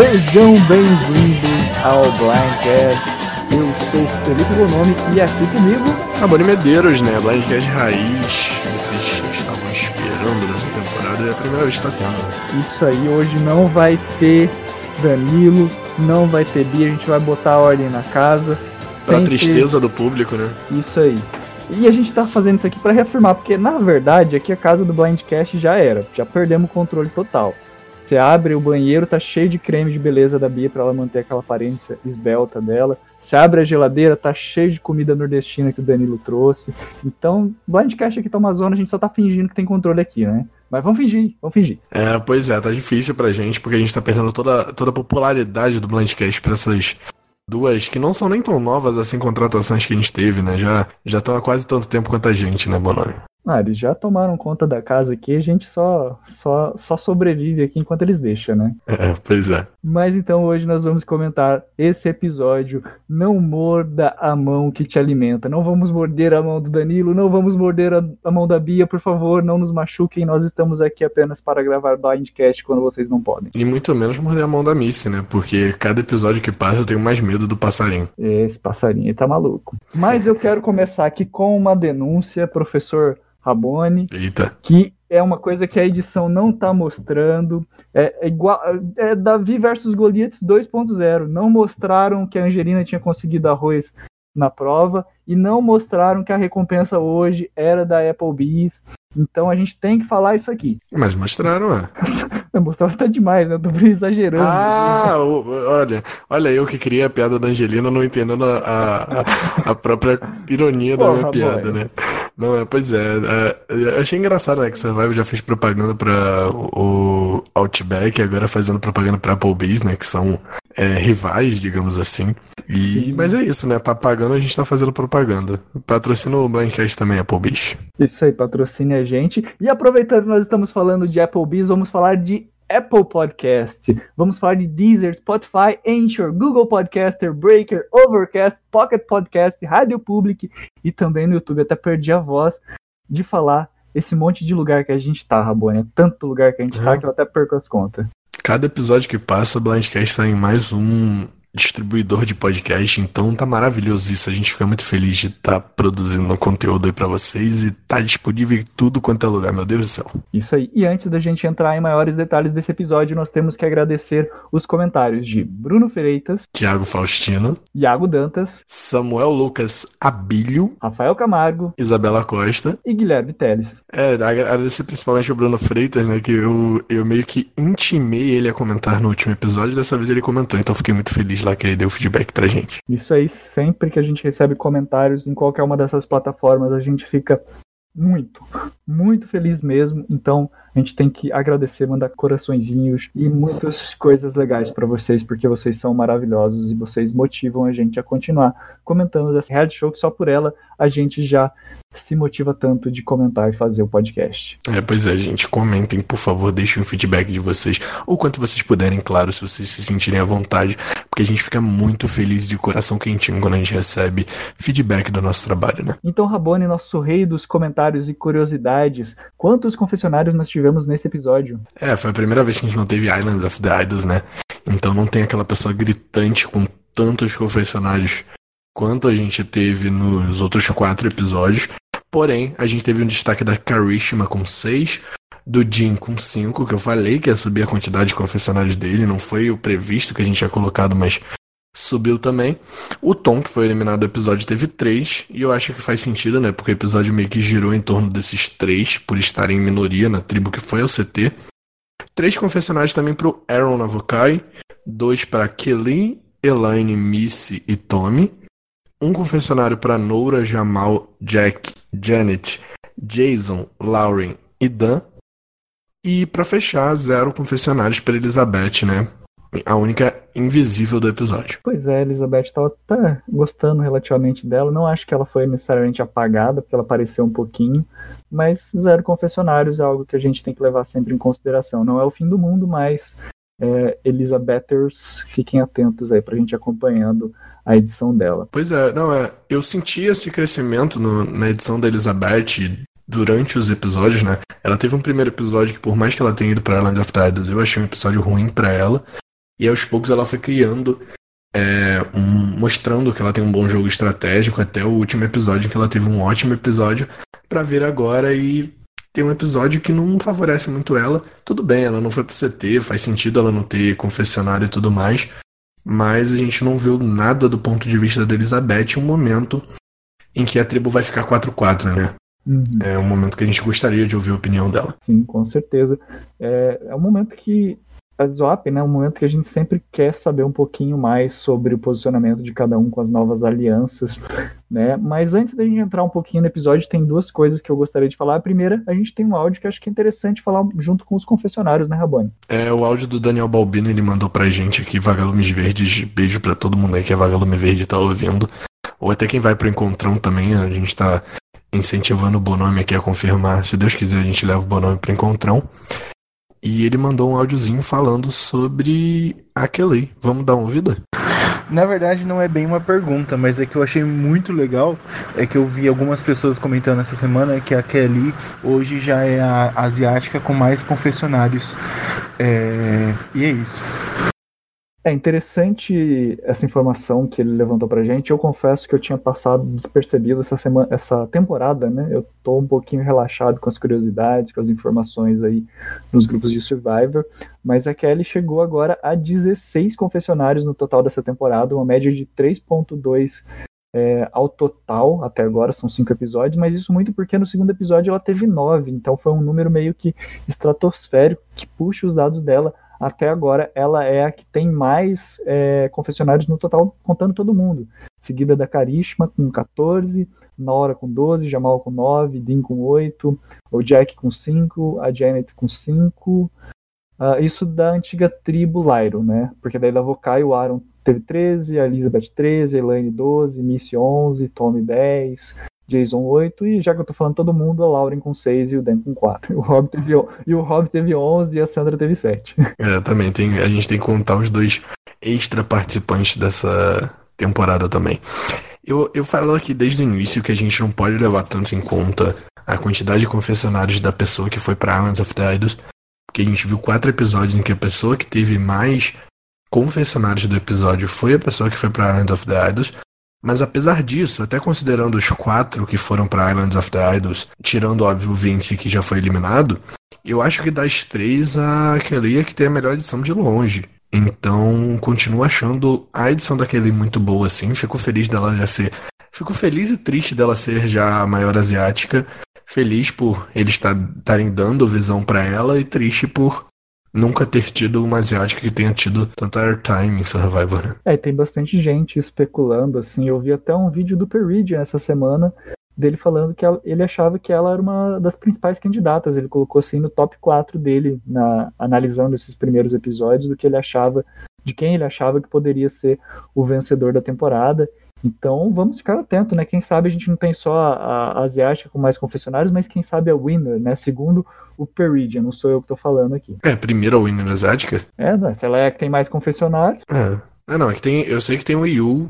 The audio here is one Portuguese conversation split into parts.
Sejam bem-vindos ao Blindcast. Eu sou Felipe Bonomi e aqui comigo. Abone Medeiros, né? Blindcast Raiz. Vocês estavam esperando nessa temporada e é a primeira vez que tá tendo, né? Isso aí, hoje não vai ter Danilo, não vai ter Bia, a gente vai botar a ordem na casa. Pra tristeza do público, né? ter- Isso aí. E a gente tá fazendo isso aqui pra reafirmar, porque na verdade aqui a casa do Blindcast já era, já perdemos o controle total. Você abre o banheiro, tá cheio de creme de beleza da Bia pra ela manter aquela aparência esbelta dela. Você abre a geladeira, tá cheio de comida nordestina que o Danilo trouxe. Então, Blindcast aqui tá uma zona, a gente só tá fingindo que tem controle aqui, né? Mas vamos fingir, vamos fingir. É, pois é, tá difícil pra gente, porque a gente tá perdendo toda, toda a popularidade do Blindcast pra essas duas, que não são nem tão novas assim, contratações que a gente teve, né? Já já estão há quase tanto tempo quanto a gente, né, Bonomi? Ah, eles já tomaram conta da casa aqui, a gente só, só, só sobrevive aqui enquanto eles deixam, né? É, pois é. Mas então hoje nós vamos comentar esse episódio. Não morda a mão que te alimenta. Não vamos morder a mão do Danilo, não vamos morder a, a mão da Bia, por favor, não nos machuquem. Nós estamos aqui apenas para gravar Blindcast quando vocês não podem. E muito menos morder a mão da Missy, né? Porque cada episódio que passa eu tenho mais medo do passarinho. Esse passarinho aí tá maluco. Mas eu quero começar aqui com uma denúncia, professor Rabone. Eita. que é uma coisa que a edição não tá mostrando. É, é igual é Davi versus Goliath 2.0. Não mostraram que a Angelina tinha conseguido arroz na prova e não mostraram que a recompensa hoje era da Applebee's. Então a gente tem que falar isso aqui. Mas mostraram, é. Mostrar tá demais, né? Eu tô exagerando. Ah, olha, olha eu que criei a piada da Angelina não entendendo a, a, a própria ironia da Porra, minha piada, boy. né? Não, é, pois é, é, eu achei engraçado, né, que Survival já fez propaganda pra o Outback, agora fazendo propaganda pra Applebee's, né, que são é, rivais, digamos assim. E, mas é isso, né, tá pagando, a gente tá fazendo propaganda. Patrocina o Blindcast também, Applebee's. Isso aí, patrocine a gente. E aproveitando que nós estamos falando de Applebee's, vamos falar de Apple Podcast. Vamos falar de Deezer, Spotify, Anchor, Google Podcaster, Breaker, Overcast, Pocket Podcast, Rádio Public e também no YouTube. Até perdi a voz de falar esse monte de lugar que a gente tá, Rabone. É tanto lugar que a gente tá É. que eu até perco as contas. Cada episódio que passa, o Blindcast tá em mais um distribuidor de podcast, então tá maravilhoso isso. A gente fica muito feliz de estar produzindo conteúdo aí pra vocês e tá disponível em tudo quanto é lugar, meu Deus do céu. Isso aí. E antes da gente entrar em maiores detalhes desse episódio, nós temos que agradecer os comentários de Bruno Freitas, Tiago Faustino, Iago Dantas, Samuel Lucas Abílio, Rafael Camargo Isabela Costa. e Guilherme Teles. É, agradecer principalmente ao Bruno Freitas, né? Que eu, eu meio que intimei ele a comentar no último episódio, dessa vez ele comentou, então fiquei muito feliz lá que ele deu feedback pra gente. Isso aí, sempre que a gente recebe comentários em qualquer uma dessas plataformas, a gente fica muito, muito feliz mesmo. Então, a gente tem que agradecer, mandar coraçõezinhos e muitas coisas legais pra vocês, porque vocês são maravilhosos e vocês motivam a gente a continuar comentando dessa reality show que só por ela a gente já se motiva tanto de comentar e fazer o podcast. É, pois é, gente, comentem, por favor, deixem o feedback de vocês, o quanto vocês puderem, claro, se vocês se sentirem à vontade, porque a gente fica muito feliz de coração quentinho quando a gente recebe feedback do nosso trabalho, né? Então, Rabone, nosso rei dos comentários e curiosidades, quantos confessionários nós tivemos nesse episódio? É, foi a primeira vez que a gente não teve Island of the Idols, né? Então não tem aquela pessoa gritante com tantos confessionários quanto a gente teve nos outros quatro episódios. Porém, a gente teve um destaque da Karishma com seis, do Jin com cinco, que eu falei que ia subir a quantidade de confessionários dele, não foi o previsto que a gente tinha colocado, mas subiu também. O Tom, que foi eliminado do episódio, teve três, e eu acho que faz sentido, né? Porque o episódio meio que girou em torno desses três, por estarem em minoria na tribo que foi ao CT. Três confessionários também pro Aaron Navokai, dois para Kelly, Elaine, Missy e Tommy, um confessionário para Noura, Jamal, Jack, Janet, Jason, Lauren e Dan. E para fechar, zero confessionários para Elizabeth, né? A única invisível do episódio. Pois é, Elizabeth estava gostando relativamente dela. Não acho que ela foi necessariamente apagada, porque ela apareceu um pouquinho. Mas zero confessionários é algo que a gente tem que levar sempre em consideração. Não é o fim do mundo, mas é, Elizabethers, fiquem atentos aí pra gente acompanhando a edição dela. Pois é, não é. Eu senti esse crescimento no- na edição da Elizabeth durante os episódios, né? Ela teve um primeiro episódio que, por mais que ela tenha ido pra Island of the eu achei um episódio ruim pra ela. E aos poucos ela foi criando, é, um, mostrando que ela tem um bom jogo estratégico até o último episódio, que ela teve um ótimo episódio, para vir agora e tem um episódio que não favorece muito ela. Tudo bem, ela não foi pro CT, faz sentido ela não ter confessionário e tudo mais. Mas a gente não viu nada do ponto de vista da Elizabeth, um momento em que a tribo vai ficar 4-4, né? Uhum. É um momento que a gente gostaria de ouvir a opinião dela. Sim, com certeza. É, é um momento que a Zwap, né, um momento que a gente sempre quer saber um pouquinho mais sobre o posicionamento de cada um com as novas alianças, né? Mas antes da gente entrar um pouquinho no episódio, tem duas coisas que eu gostaria de falar. A primeira, a gente tem um áudio que acho que é interessante falar junto com os confessionários, né, Rabani? É, o áudio do Daniel Balbino, ele mandou pra gente aqui, Vagalumes Verdes. Beijo para todo mundo aí que é Vagalume Verde tá ouvindo. Ou até quem vai pro encontrão também, a gente tá incentivando o Bonome aqui a confirmar. Se Deus quiser, a gente leva o Bonome pro encontrão. E ele mandou um áudiozinho falando sobre a Kelly. Vamos dar uma ouvida? Na verdade, não é bem uma pergunta, mas é que eu achei muito legal. É que eu vi algumas pessoas comentando essa semana que a Kelly hoje já é a asiática com mais confessionários. É... E é isso. É interessante essa informação que ele levantou pra gente. Eu confesso que eu tinha passado despercebido essa semana, essa temporada, né? Eu tô um pouquinho relaxado com as curiosidades, com as informações aí nos grupos de Survivor, mas a Kelly chegou agora a 16 confessionários no total dessa temporada, uma média de 3.2 é, ao total, até agora são cinco episódios, mas isso muito porque no segundo episódio ela teve nove, então foi um número meio que estratosférico que puxa os dados dela até agora ela é a que tem mais é, confessionários no total, contando todo mundo. Seguida da Karishma com 14, Nora com 12, Jamal com 9, Dean com 8, o Jack com 5, a Janet com 5. Uh, ah, isso da antiga tribo Lyro, né? Porque daí da Vokai o Aaron teve 13, a Elizabeth 13, a Elaine 12, Missy 11, Tommy 10, Jason 8, e já que eu tô falando todo mundo, a Lauren com 6 e o Dan com 4. O Rob teve, e o Rob teve 11 e a Sandra teve 7. É, também tem, a gente tem que contar os dois extra participantes dessa temporada também. Eu, eu falo aqui desde o início que a gente não pode levar tanto em conta a quantidade de confessionários da pessoa que foi pra Islands of the Idols, porque a gente viu quatro episódios em que a pessoa que teve mais confessionários do episódio foi a pessoa que foi pra Islands of the Idols, mas apesar disso, até considerando os quatro que foram para Islands of the Idols, tirando óbvio o Vince que já foi eliminado, eu acho que das três a Kelly é que tem a melhor edição de longe. Então, continuo achando a edição da Kelly muito boa, assim. Fico feliz dela já ser. Fico feliz e triste dela ser já a maior asiática. Feliz por eles estarem dando visão para ela e triste por nunca ter tido uma asiática que tenha tido tanta airtime em Survivor, né? É, tem bastante gente especulando, assim. Eu vi até um vídeo do Peridian essa semana dele falando que ele achava que ela era uma das principais candidatas. Ele colocou assim no top 4 dele, na, analisando esses primeiros episódios, do que ele achava, de quem ele achava que poderia ser o vencedor da temporada. Então vamos ficar atento, né? Quem sabe a gente não tem só a, a asiática com mais confessionários, mas quem sabe a winner, né? Segundo o Peridian, não sou eu que tô falando aqui. É, primeiro a winner asiática? É, né? se ela é a que tem mais confessionários. É. É, não, é que tem. Eu sei que tem o Yu,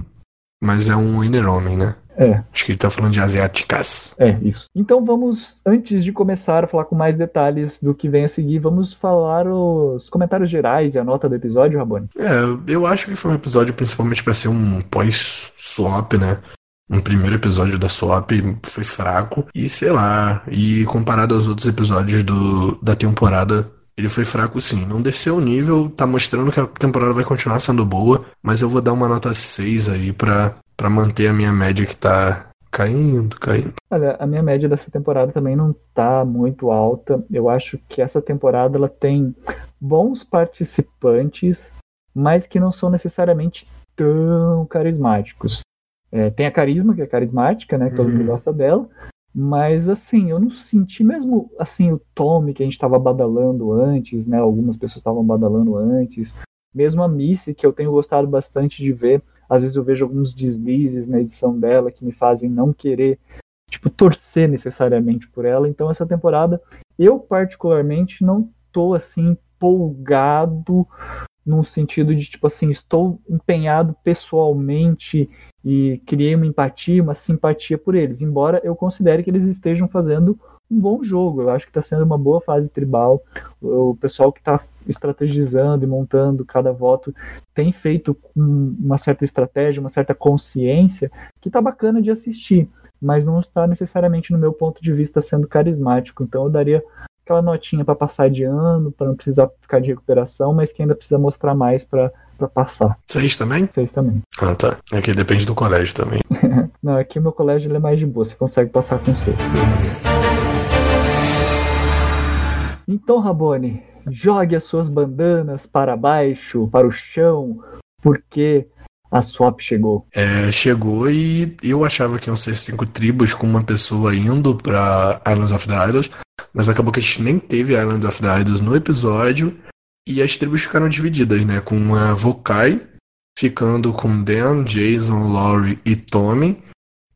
mas é um winner homem, né? É. Acho que ele tá falando de asiáticas. É, isso. Então vamos, antes de começar a falar com mais detalhes do que vem a seguir, vamos falar os comentários gerais e a nota do episódio, Rabone. É, eu acho que foi um episódio principalmente para ser um pós-swap, né? Um primeiro episódio da swap foi fraco e sei lá, e comparado aos outros episódios do, da temporada, ele foi fraco sim. Não desceu o nível, tá mostrando que a temporada vai continuar sendo boa, mas eu vou dar uma nota 6 aí pra, para manter a minha média que tá caindo, caindo. Olha, a minha média dessa temporada também não tá muito alta. Eu acho que essa temporada ela tem bons participantes, mas que não são necessariamente tão carismáticos. É, tem a carisma, que é carismática, né? Todo uhum. mundo gosta dela. Mas assim, eu não senti mesmo assim o Tommy que a gente estava badalando antes, né? Algumas pessoas estavam badalando antes. Mesmo a Missy, que eu tenho gostado bastante de ver, às vezes eu vejo alguns deslizes na edição dela que me fazem não querer, tipo, torcer necessariamente por ela. Então essa temporada, eu particularmente não tô assim empolgado no sentido de tipo assim, estou empenhado pessoalmente e criei uma empatia, uma simpatia por eles, embora eu considere que eles estejam fazendo um bom jogo. Eu acho que está sendo uma boa fase tribal. O pessoal que está estrategizando e montando cada voto tem feito com uma certa estratégia, uma certa consciência, que está bacana de assistir, mas não está necessariamente, no meu ponto de vista, sendo carismático. Então eu daria aquela notinha para passar de ano, para não precisar ficar de recuperação, mas que ainda precisa mostrar mais para para passar. Seis também? Seis também. Ah, tá. Aqui depende do colégio também. não, aqui o meu colégio é mais de boa, você consegue passar com seis. Então, Rabone, jogue as suas bandanas para baixo, para o chão, porque a swap chegou. É, chegou e eu achava que iam ser cinco tribos com uma pessoa indo para Islands of the Idols, mas acabou que a gente nem teve Island of the Idols no episódio e as tribos ficaram divididas, né? Com a Vokai ficando com Dan, Jason, Laurie e Tommy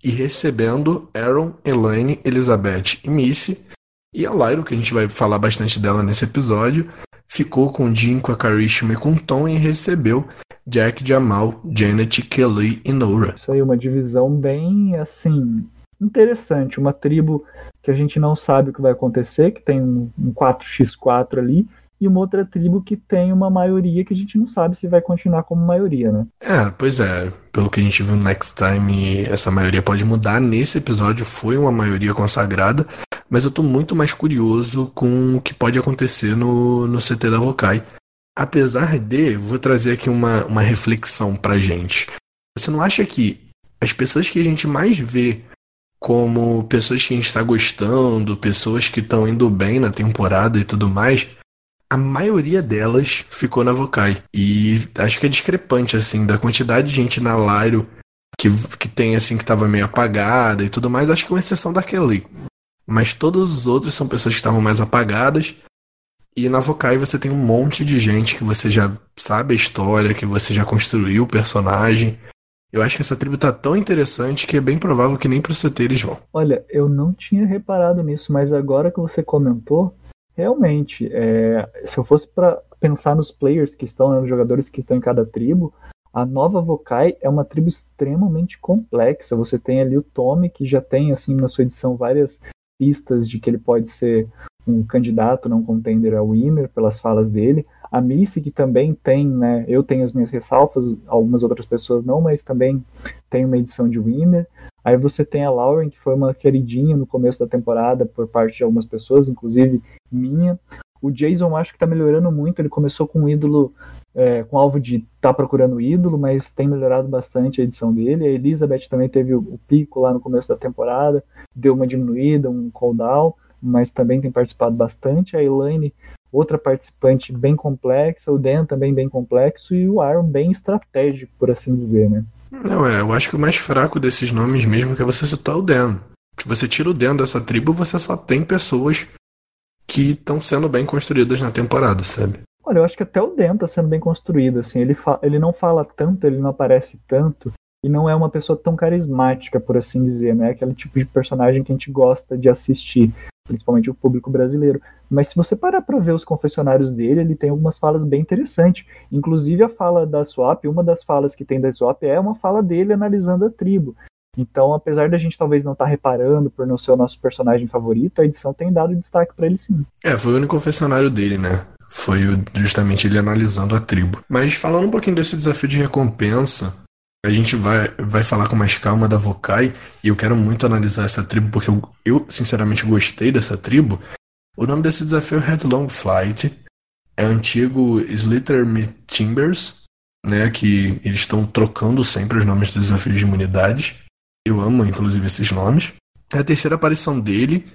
e recebendo Aaron, Elaine, Elizabeth e Missy. E a Lyro, que a gente vai falar bastante dela nesse episódio, ficou com Jim, com a Karishma e com Tom e recebeu Jack, Jamal, Janet, Kelly e Nora. Isso aí, uma divisão bem, assim, interessante. Uma tribo que a gente não sabe o que vai acontecer, que tem um 4x4 ali, e uma outra tribo que tem uma maioria que a gente não sabe se vai continuar como maioria, né? É, pois é. Pelo que a gente viu no Next Time, essa maioria pode mudar. Nesse episódio foi uma maioria consagrada, mas eu tô muito mais curioso com o que pode acontecer no, no CT da Vokai. Apesar de, vou trazer aqui uma, uma reflexão pra gente. Você não acha que as pessoas que a gente mais vê como pessoas que a gente está gostando, pessoas que estão indo bem na temporada e tudo mais, a maioria delas ficou na Vokai. E acho que é discrepante, assim, da quantidade de gente na Lyro que, que tem, assim, que tava meio apagada e tudo mais. Acho que é uma exceção da Kelly. Mas todos os outros são pessoas que estavam mais apagadas. E na Vokai você tem um monte de gente que você já sabe a história, que você já construiu o personagem. Eu acho que essa tribo tá tão interessante que é bem provável que nem pro CT eles vão. Olha, eu não tinha reparado nisso, mas agora que você comentou, Realmente, é, se eu fosse para pensar nos players que estão, né, nos jogadores que estão em cada tribo, a nova Vokai é uma tribo extremamente complexa. Você tem ali o Tommy, que já tem, assim, na sua edição, várias pistas de que ele pode ser um candidato, não contender a winner, pelas falas dele. A Missy, que também tem, né? Eu tenho as minhas ressalvas, algumas outras pessoas não, mas também tem uma edição de winner. Aí você tem a Lauren, que foi uma queridinha no começo da temporada por parte de algumas pessoas, inclusive minha. O Jason acho que está melhorando muito. Ele começou com um ídolo, é, com alvo de estar tá procurando ídolo, mas tem melhorado bastante a edição dele. A Elizabeth também teve o, o pico lá no começo da temporada, deu uma diminuída, um cooldown, mas também tem participado bastante. A Elaine, outra participante bem complexa. O Dan também bem complexo. E o Aaron bem estratégico, por assim dizer, né? Não, é, eu acho que o mais fraco desses nomes mesmo é que você citar o Dan. Se você tira o Dan dessa tribo, você só tem pessoas que estão sendo bem construídas na temporada, sabe? Olha, eu acho que até o Dan tá sendo bem construído, assim, ele, ele não fala tanto, ele não aparece tanto, e não é uma pessoa tão carismática, por assim dizer, né? Aquele tipo de personagem que a gente gosta de assistir, principalmente o público brasileiro. Mas se você parar para ver os confessionários dele, ele tem algumas falas bem interessantes. Inclusive a fala da Swap, uma das falas que tem da Swap é uma fala dele analisando a tribo. Então, apesar da gente talvez não estar tá reparando por não ser o nosso personagem favorito, a edição tem dado destaque para ele sim. É, foi o único confessionário dele, né? Foi justamente ele analisando a tribo. Mas falando um pouquinho desse desafio de recompensa, a gente vai, vai falar com mais calma da Vokai, e eu quero muito analisar essa tribo, porque eu, eu sinceramente gostei dessa tribo. O nome desse desafio é Headlong Flight, é antigo Slither Timbers, né, que eles estão trocando sempre os nomes dos desafios de imunidades. Eu amo, inclusive, esses nomes. É a terceira aparição dele.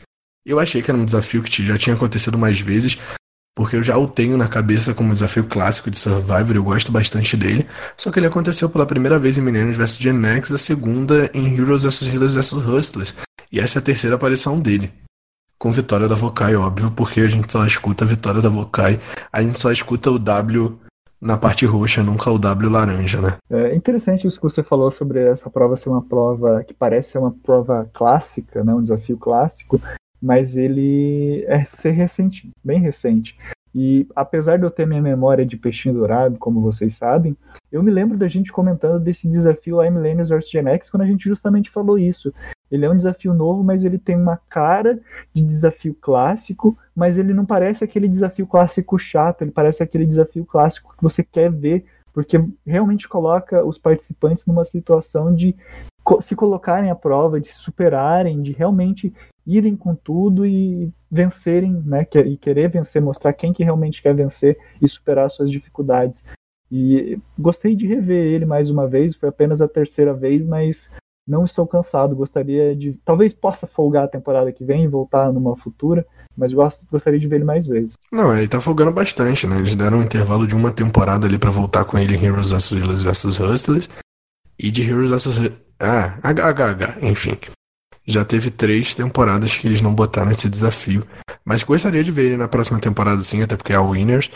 Eu achei que era um desafio que já tinha acontecido mais vezes, porque eu já o tenho na cabeça como desafio clássico de Survivor, eu gosto bastante dele. Só que ele aconteceu pela primeira vez em Millennials vs Gen X, a segunda em Heroes vs Healers vs Hustlers. E essa é a terceira aparição dele. Com vitória da Vokai, óbvio, porque a gente só escuta a vitória da Vokai, a gente só escuta o W na parte roxa, nunca o W laranja, né? É interessante isso que você falou sobre essa prova ser uma prova que parece ser uma prova clássica, né, um desafio clássico, mas ele é ser recente, bem recente. E apesar de eu ter minha memória de peixinho dourado, como vocês sabem, eu me lembro da gente comentando desse desafio lá em Millennials vs Gen X, quando a gente justamente falou isso, Ele é um desafio novo, mas ele tem uma cara de desafio clássico, mas ele não parece aquele desafio clássico chato, ele parece aquele desafio clássico que você quer ver, porque realmente coloca os participantes numa situação de se colocarem à prova, de se superarem, de realmente irem com tudo e vencerem, né, e querer vencer, mostrar quem que realmente quer vencer e superar suas dificuldades. E gostei de rever ele mais uma vez, foi apenas a terceira vez, mas não estou cansado. Gostaria de. Talvez possa folgar a temporada que vem e voltar numa futura, mas gosto, gostaria de ver ele mais vezes. Não, ele tá folgando bastante, né? Eles deram um intervalo de uma temporada ali para voltar com ele em Heroes vs. Hustlers e de Heroes vs. Ah, HHH, enfim. Já teve três temporadas que eles não botaram esse desafio. Mas gostaria de ver ele na próxima temporada sim, até porque é a Winners.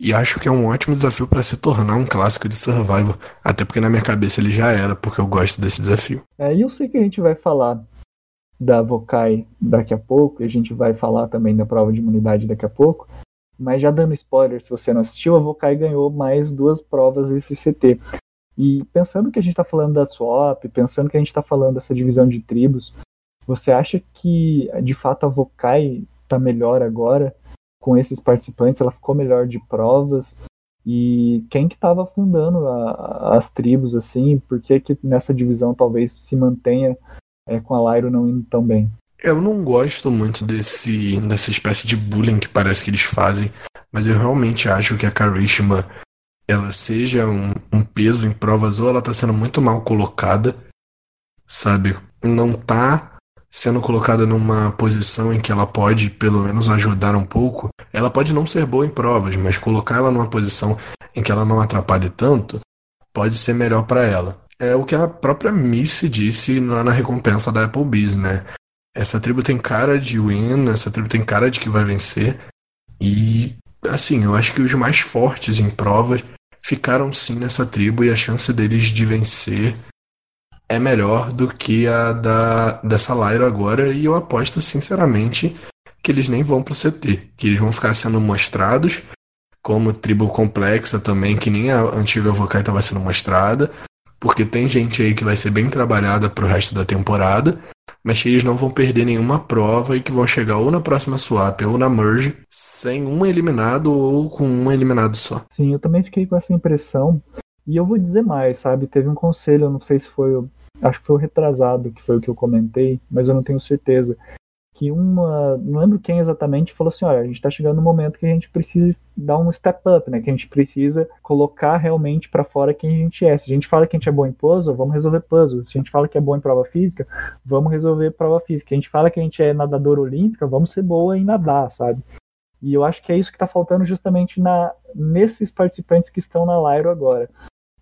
E acho que é um ótimo desafio para se tornar um clássico de Survival. Até porque na minha cabeça ele já era, porque eu gosto desse desafio. É, e eu sei que a gente vai falar da Vokai daqui a pouco, e a gente vai falar também da prova de imunidade daqui a pouco. Mas já dando spoiler, se você não assistiu, a Vokai ganhou mais duas provas esse CT. E pensando que a gente está falando da swap, pensando que a gente está falando dessa divisão de tribos, você acha que de fato a Vokai está melhor agora? com esses participantes, ela ficou melhor de provas. E quem que estava fundando a, as tribos, assim, por que, que nessa divisão talvez se mantenha é, com a Lyro não indo tão bem? Eu não gosto muito desse, dessa espécie de bullying que parece que eles fazem, mas eu realmente acho que a Karishma ela seja um, um peso em provas ou ela está sendo muito mal colocada, sabe? Não tá sendo colocada numa posição em que ela pode pelo menos ajudar um pouco, ela pode não ser boa em provas, mas colocar ela numa posição em que ela não atrapalhe tanto, pode ser melhor para ela. É o que a própria Missy disse lá na recompensa da Applebee's, né? Essa tribo tem cara de win, essa tribo tem cara de que vai vencer. E, assim, eu acho que os mais fortes em provas ficaram sim nessa tribo e a chance deles de vencer é melhor do que a da, dessa Lyra agora, e eu aposto sinceramente que eles nem vão pro CT, que eles vão ficar sendo mostrados como tribo complexa também, que nem a antiga Vokai estava sendo mostrada, porque tem gente aí que vai ser bem trabalhada pro resto da temporada, mas que eles não vão perder nenhuma prova e que vão chegar ou na próxima swap ou na merge sem um eliminado ou com um eliminado só. Sim, eu também fiquei com essa impressão. E eu vou dizer mais, sabe? Teve um conselho, não sei se foi acho que foi o retrasado, que foi o que eu comentei, mas eu não tenho certeza. Que uma. Não lembro quem exatamente falou assim: olha, a gente está chegando no momento que a gente precisa dar um step up, né? Que a gente precisa colocar realmente para fora quem a gente é. Se a gente fala que a gente é bom em puzzle, vamos resolver puzzle. Se a gente fala que é bom em prova física, vamos resolver prova física. Se a gente fala que a gente é nadador olímpica, vamos ser boa em nadar, sabe? E eu acho que é isso que está faltando justamente na, nesses participantes que estão na Lyro agora.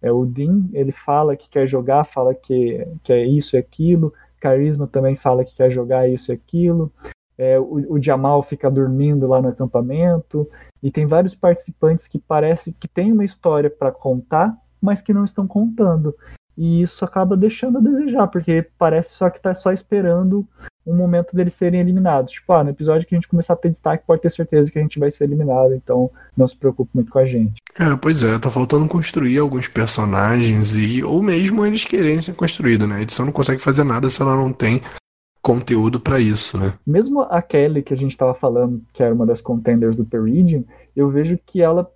É, o Dean, ele fala que quer jogar, fala que, que é isso e aquilo. Carisma também fala que quer jogar isso e aquilo. É, o, o, Jamal fica dormindo lá no acampamento. E tem vários participantes que parece que tem uma história para contar, mas que não estão contando. E isso acaba deixando a desejar, porque parece só que está só esperando um momento deles serem eliminados. Tipo, ah, no episódio que a gente começar a ter destaque, pode ter certeza que a gente vai ser eliminado, então não se preocupe muito com a gente. É, pois é, tá faltando construir alguns personagens e ou mesmo eles querem ser construídos, né? A edição não consegue fazer nada se ela não tem conteúdo para isso, né? Mesmo a Kelly que a gente estava falando, que era uma das contenders do Peridian, eu vejo que ela,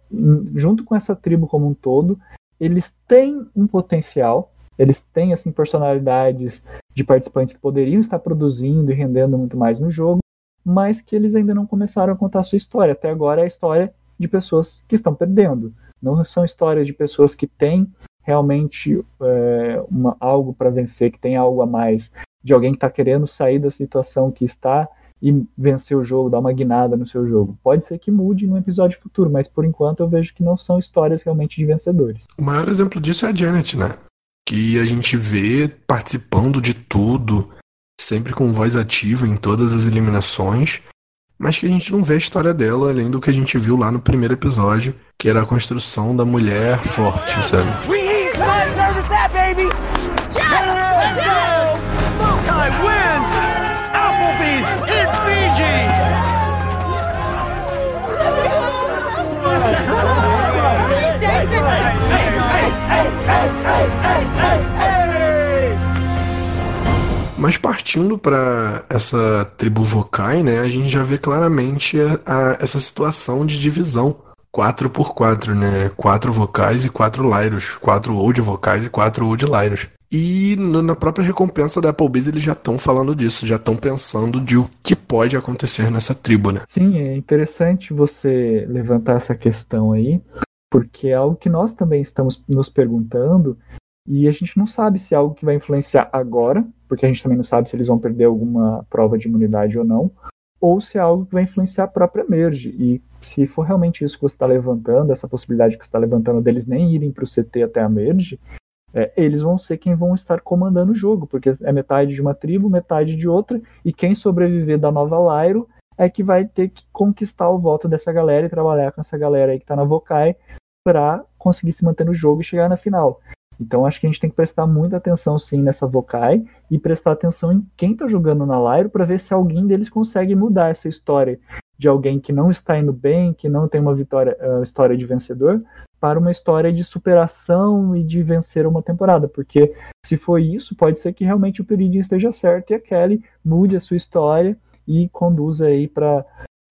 junto com essa tribo como um todo, eles têm um potencial, eles têm assim personalidades de participantes que poderiam estar produzindo e rendendo muito mais no jogo, mas que eles ainda não começaram a contar a sua história. Até agora é a história de pessoas que estão perdendo. Não são histórias de pessoas que têm realmente é, uma, algo para vencer, que tem algo a mais, de alguém que está querendo sair da situação que está e vencer o jogo, dar uma guinada no seu jogo. Pode ser que mude no episódio futuro, mas por enquanto eu vejo que não são histórias realmente de vencedores. O maior exemplo disso é a Janet, né? Que a gente vê participando de tudo, sempre com voz ativa em todas as eliminações, mas que a gente não vê a história dela além do que a gente viu lá no primeiro episódio, que era a construção da mulher forte, sabe? Applebee's in Fiji! Mas partindo para essa tribo Vokai, né, a gente já vê claramente a, a, essa situação de divisão 4 por 4 né? Quatro vocais e quatro lyros. Quatro old vocais e quatro old lyros. E na própria recompensa da Applebee's eles já estão falando disso, já estão pensando de o que pode acontecer nessa tribo, né? Sim, é interessante você levantar essa questão aí, porque é algo que nós também estamos nos perguntando e a gente não sabe se é algo que vai influenciar agora, porque a gente também não sabe se eles vão perder alguma prova de imunidade ou não, ou se é algo que vai influenciar a própria Merge. E se for realmente isso que você está levantando, essa possibilidade que você está levantando deles nem irem para o CT até a Merge, é, eles vão ser quem vão estar comandando o jogo, porque é metade de uma tribo, metade de outra, e quem sobreviver da nova Lyro é que vai ter que conquistar o voto dessa galera e trabalhar com essa galera aí que está na Vokai para conseguir se manter no jogo e chegar na final. Então acho que a gente tem que prestar muita atenção sim nessa Vokai e prestar atenção em quem está jogando na Lyro para ver se alguém deles consegue mudar essa história de alguém que não está indo bem, que não tem uma vitória, uh, história de vencedor, para uma história de superação e de vencer uma temporada, porque se for isso, pode ser que realmente o Peridian esteja certo e a Kelly mude a sua história e conduza aí para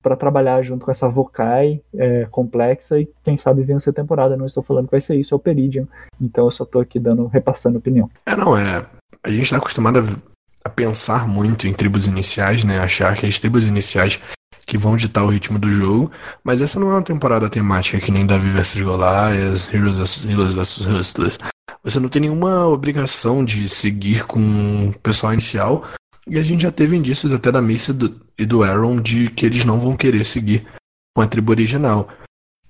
para trabalhar junto com essa Vokai é, complexa e quem sabe vencer a temporada. Não estou falando que vai ser isso, é o Peridian. Então eu só estou aqui dando, repassando opinião. É, não, é. A gente está acostumado a, a, pensar muito em tribos iniciais, né? Achar que as tribos iniciais que vão ditar o ritmo do jogo, mas essa não é uma temporada temática que nem Davi vs Goliath, Heroes vs Heroes vs Hustlers. Você não tem nenhuma obrigação de seguir com o pessoal inicial, e a gente já teve indícios até da Missy e do Aaron de que eles não vão querer seguir com a tribo original.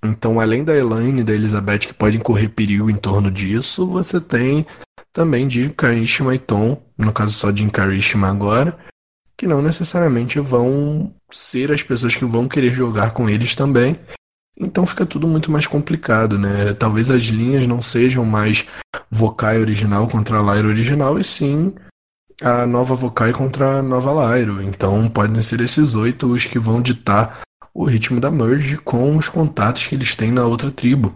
Então, além da Elaine e da Elizabeth que podem correr perigo em torno disso, você tem também de Karishma e Tom, no caso só de Karishma agora, que não necessariamente vão ser as pessoas que vão querer jogar com eles também. Então fica tudo muito mais complicado, né? Talvez as linhas não sejam mais Vokai original contra Lyra original, e sim a nova Vokai contra a nova Lyro. Então podem ser esses oito os que vão ditar o ritmo da merge com os contatos que eles têm na outra tribo.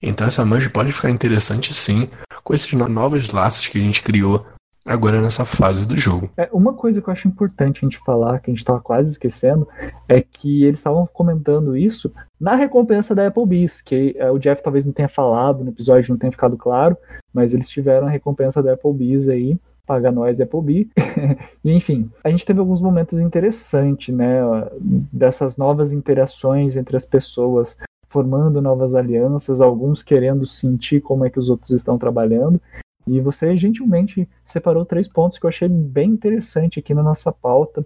Então essa merge pode ficar interessante sim, com esses novos laços que a gente criou agora nessa fase do jogo. É, uma coisa que eu acho importante a gente falar, que a gente estava quase esquecendo, é que eles estavam comentando isso na recompensa da Applebee's, que é, o Jeff talvez não tenha falado no episódio, não tenha ficado claro, mas eles tiveram a recompensa da Applebee's aí, paga nós Applebee. enfim, a gente teve alguns momentos interessantes, né, dessas novas interações entre as pessoas, formando novas alianças, alguns querendo sentir como é que os outros estão trabalhando, e você gentilmente separou três pontos que eu achei bem interessante aqui na nossa pauta.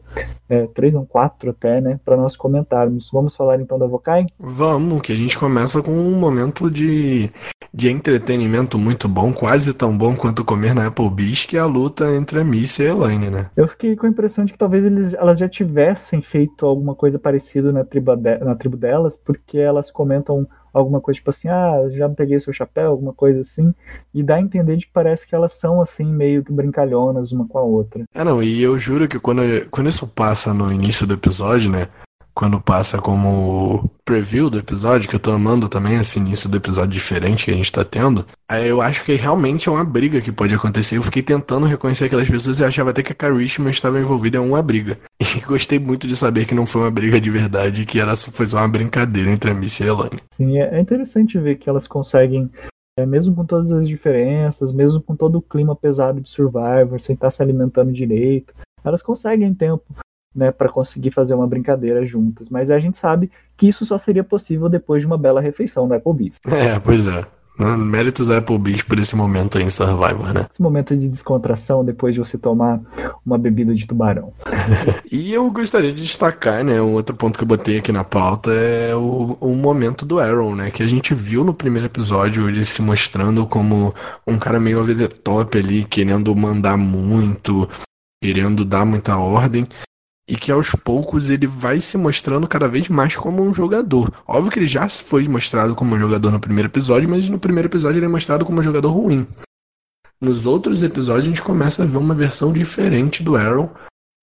É, três, não, quatro até, né? Para nós comentarmos. Vamos falar então da Vokai? Vamos, que a gente começa com um momento de, de entretenimento muito bom, quase tão bom quanto comer na Applebee's, que é a luta entre a Missy e a Elaine, né? Eu fiquei com a impressão de que talvez eles, elas já tivessem feito alguma coisa parecida na tribo, de, na tribo delas, porque elas comentam alguma coisa tipo assim, ah, já peguei seu chapéu, alguma coisa assim, e dá a entender de que parece que elas são assim, meio que brincalhonas uma com a outra. É, não, e eu juro que quando, quando isso passa no início do episódio, né, quando passa como preview do episódio, que eu tô amando também esse início do episódio diferente que a gente tá tendo, aí eu acho que realmente é uma briga que pode acontecer. Eu fiquei tentando reconhecer aquelas pessoas e achava até que a Karishma estava envolvida em uma briga. E gostei muito de saber que não foi uma briga de verdade, que era, foi só uma brincadeira entre a Missy e a Elaine. Sim, é interessante ver que elas conseguem é, mesmo com todas as diferenças, mesmo com todo o clima pesado de Survivor, sem estar se alimentando direito, elas conseguem tempo né, para conseguir fazer uma brincadeira juntas. Mas a gente sabe que isso só seria possível depois de uma bela refeição no Applebee's. É, pois é. Méritos da Applebee's por esse momento aí em Survivor, né? Esse momento de descontração depois de você tomar uma bebida de tubarão. e eu gostaria de destacar, né? Um outro ponto que eu botei aqui na pauta é o, o momento do Aaron, né? Que a gente viu no primeiro episódio ele se mostrando como um cara meio over the top ali, querendo mandar muito, querendo dar muita ordem e que aos poucos ele vai se mostrando cada vez mais como um jogador. Óbvio que ele já foi mostrado como um jogador no primeiro episódio, mas no primeiro episódio ele é mostrado como um jogador ruim. Nos outros episódios a gente começa a ver uma versão diferente do Aaron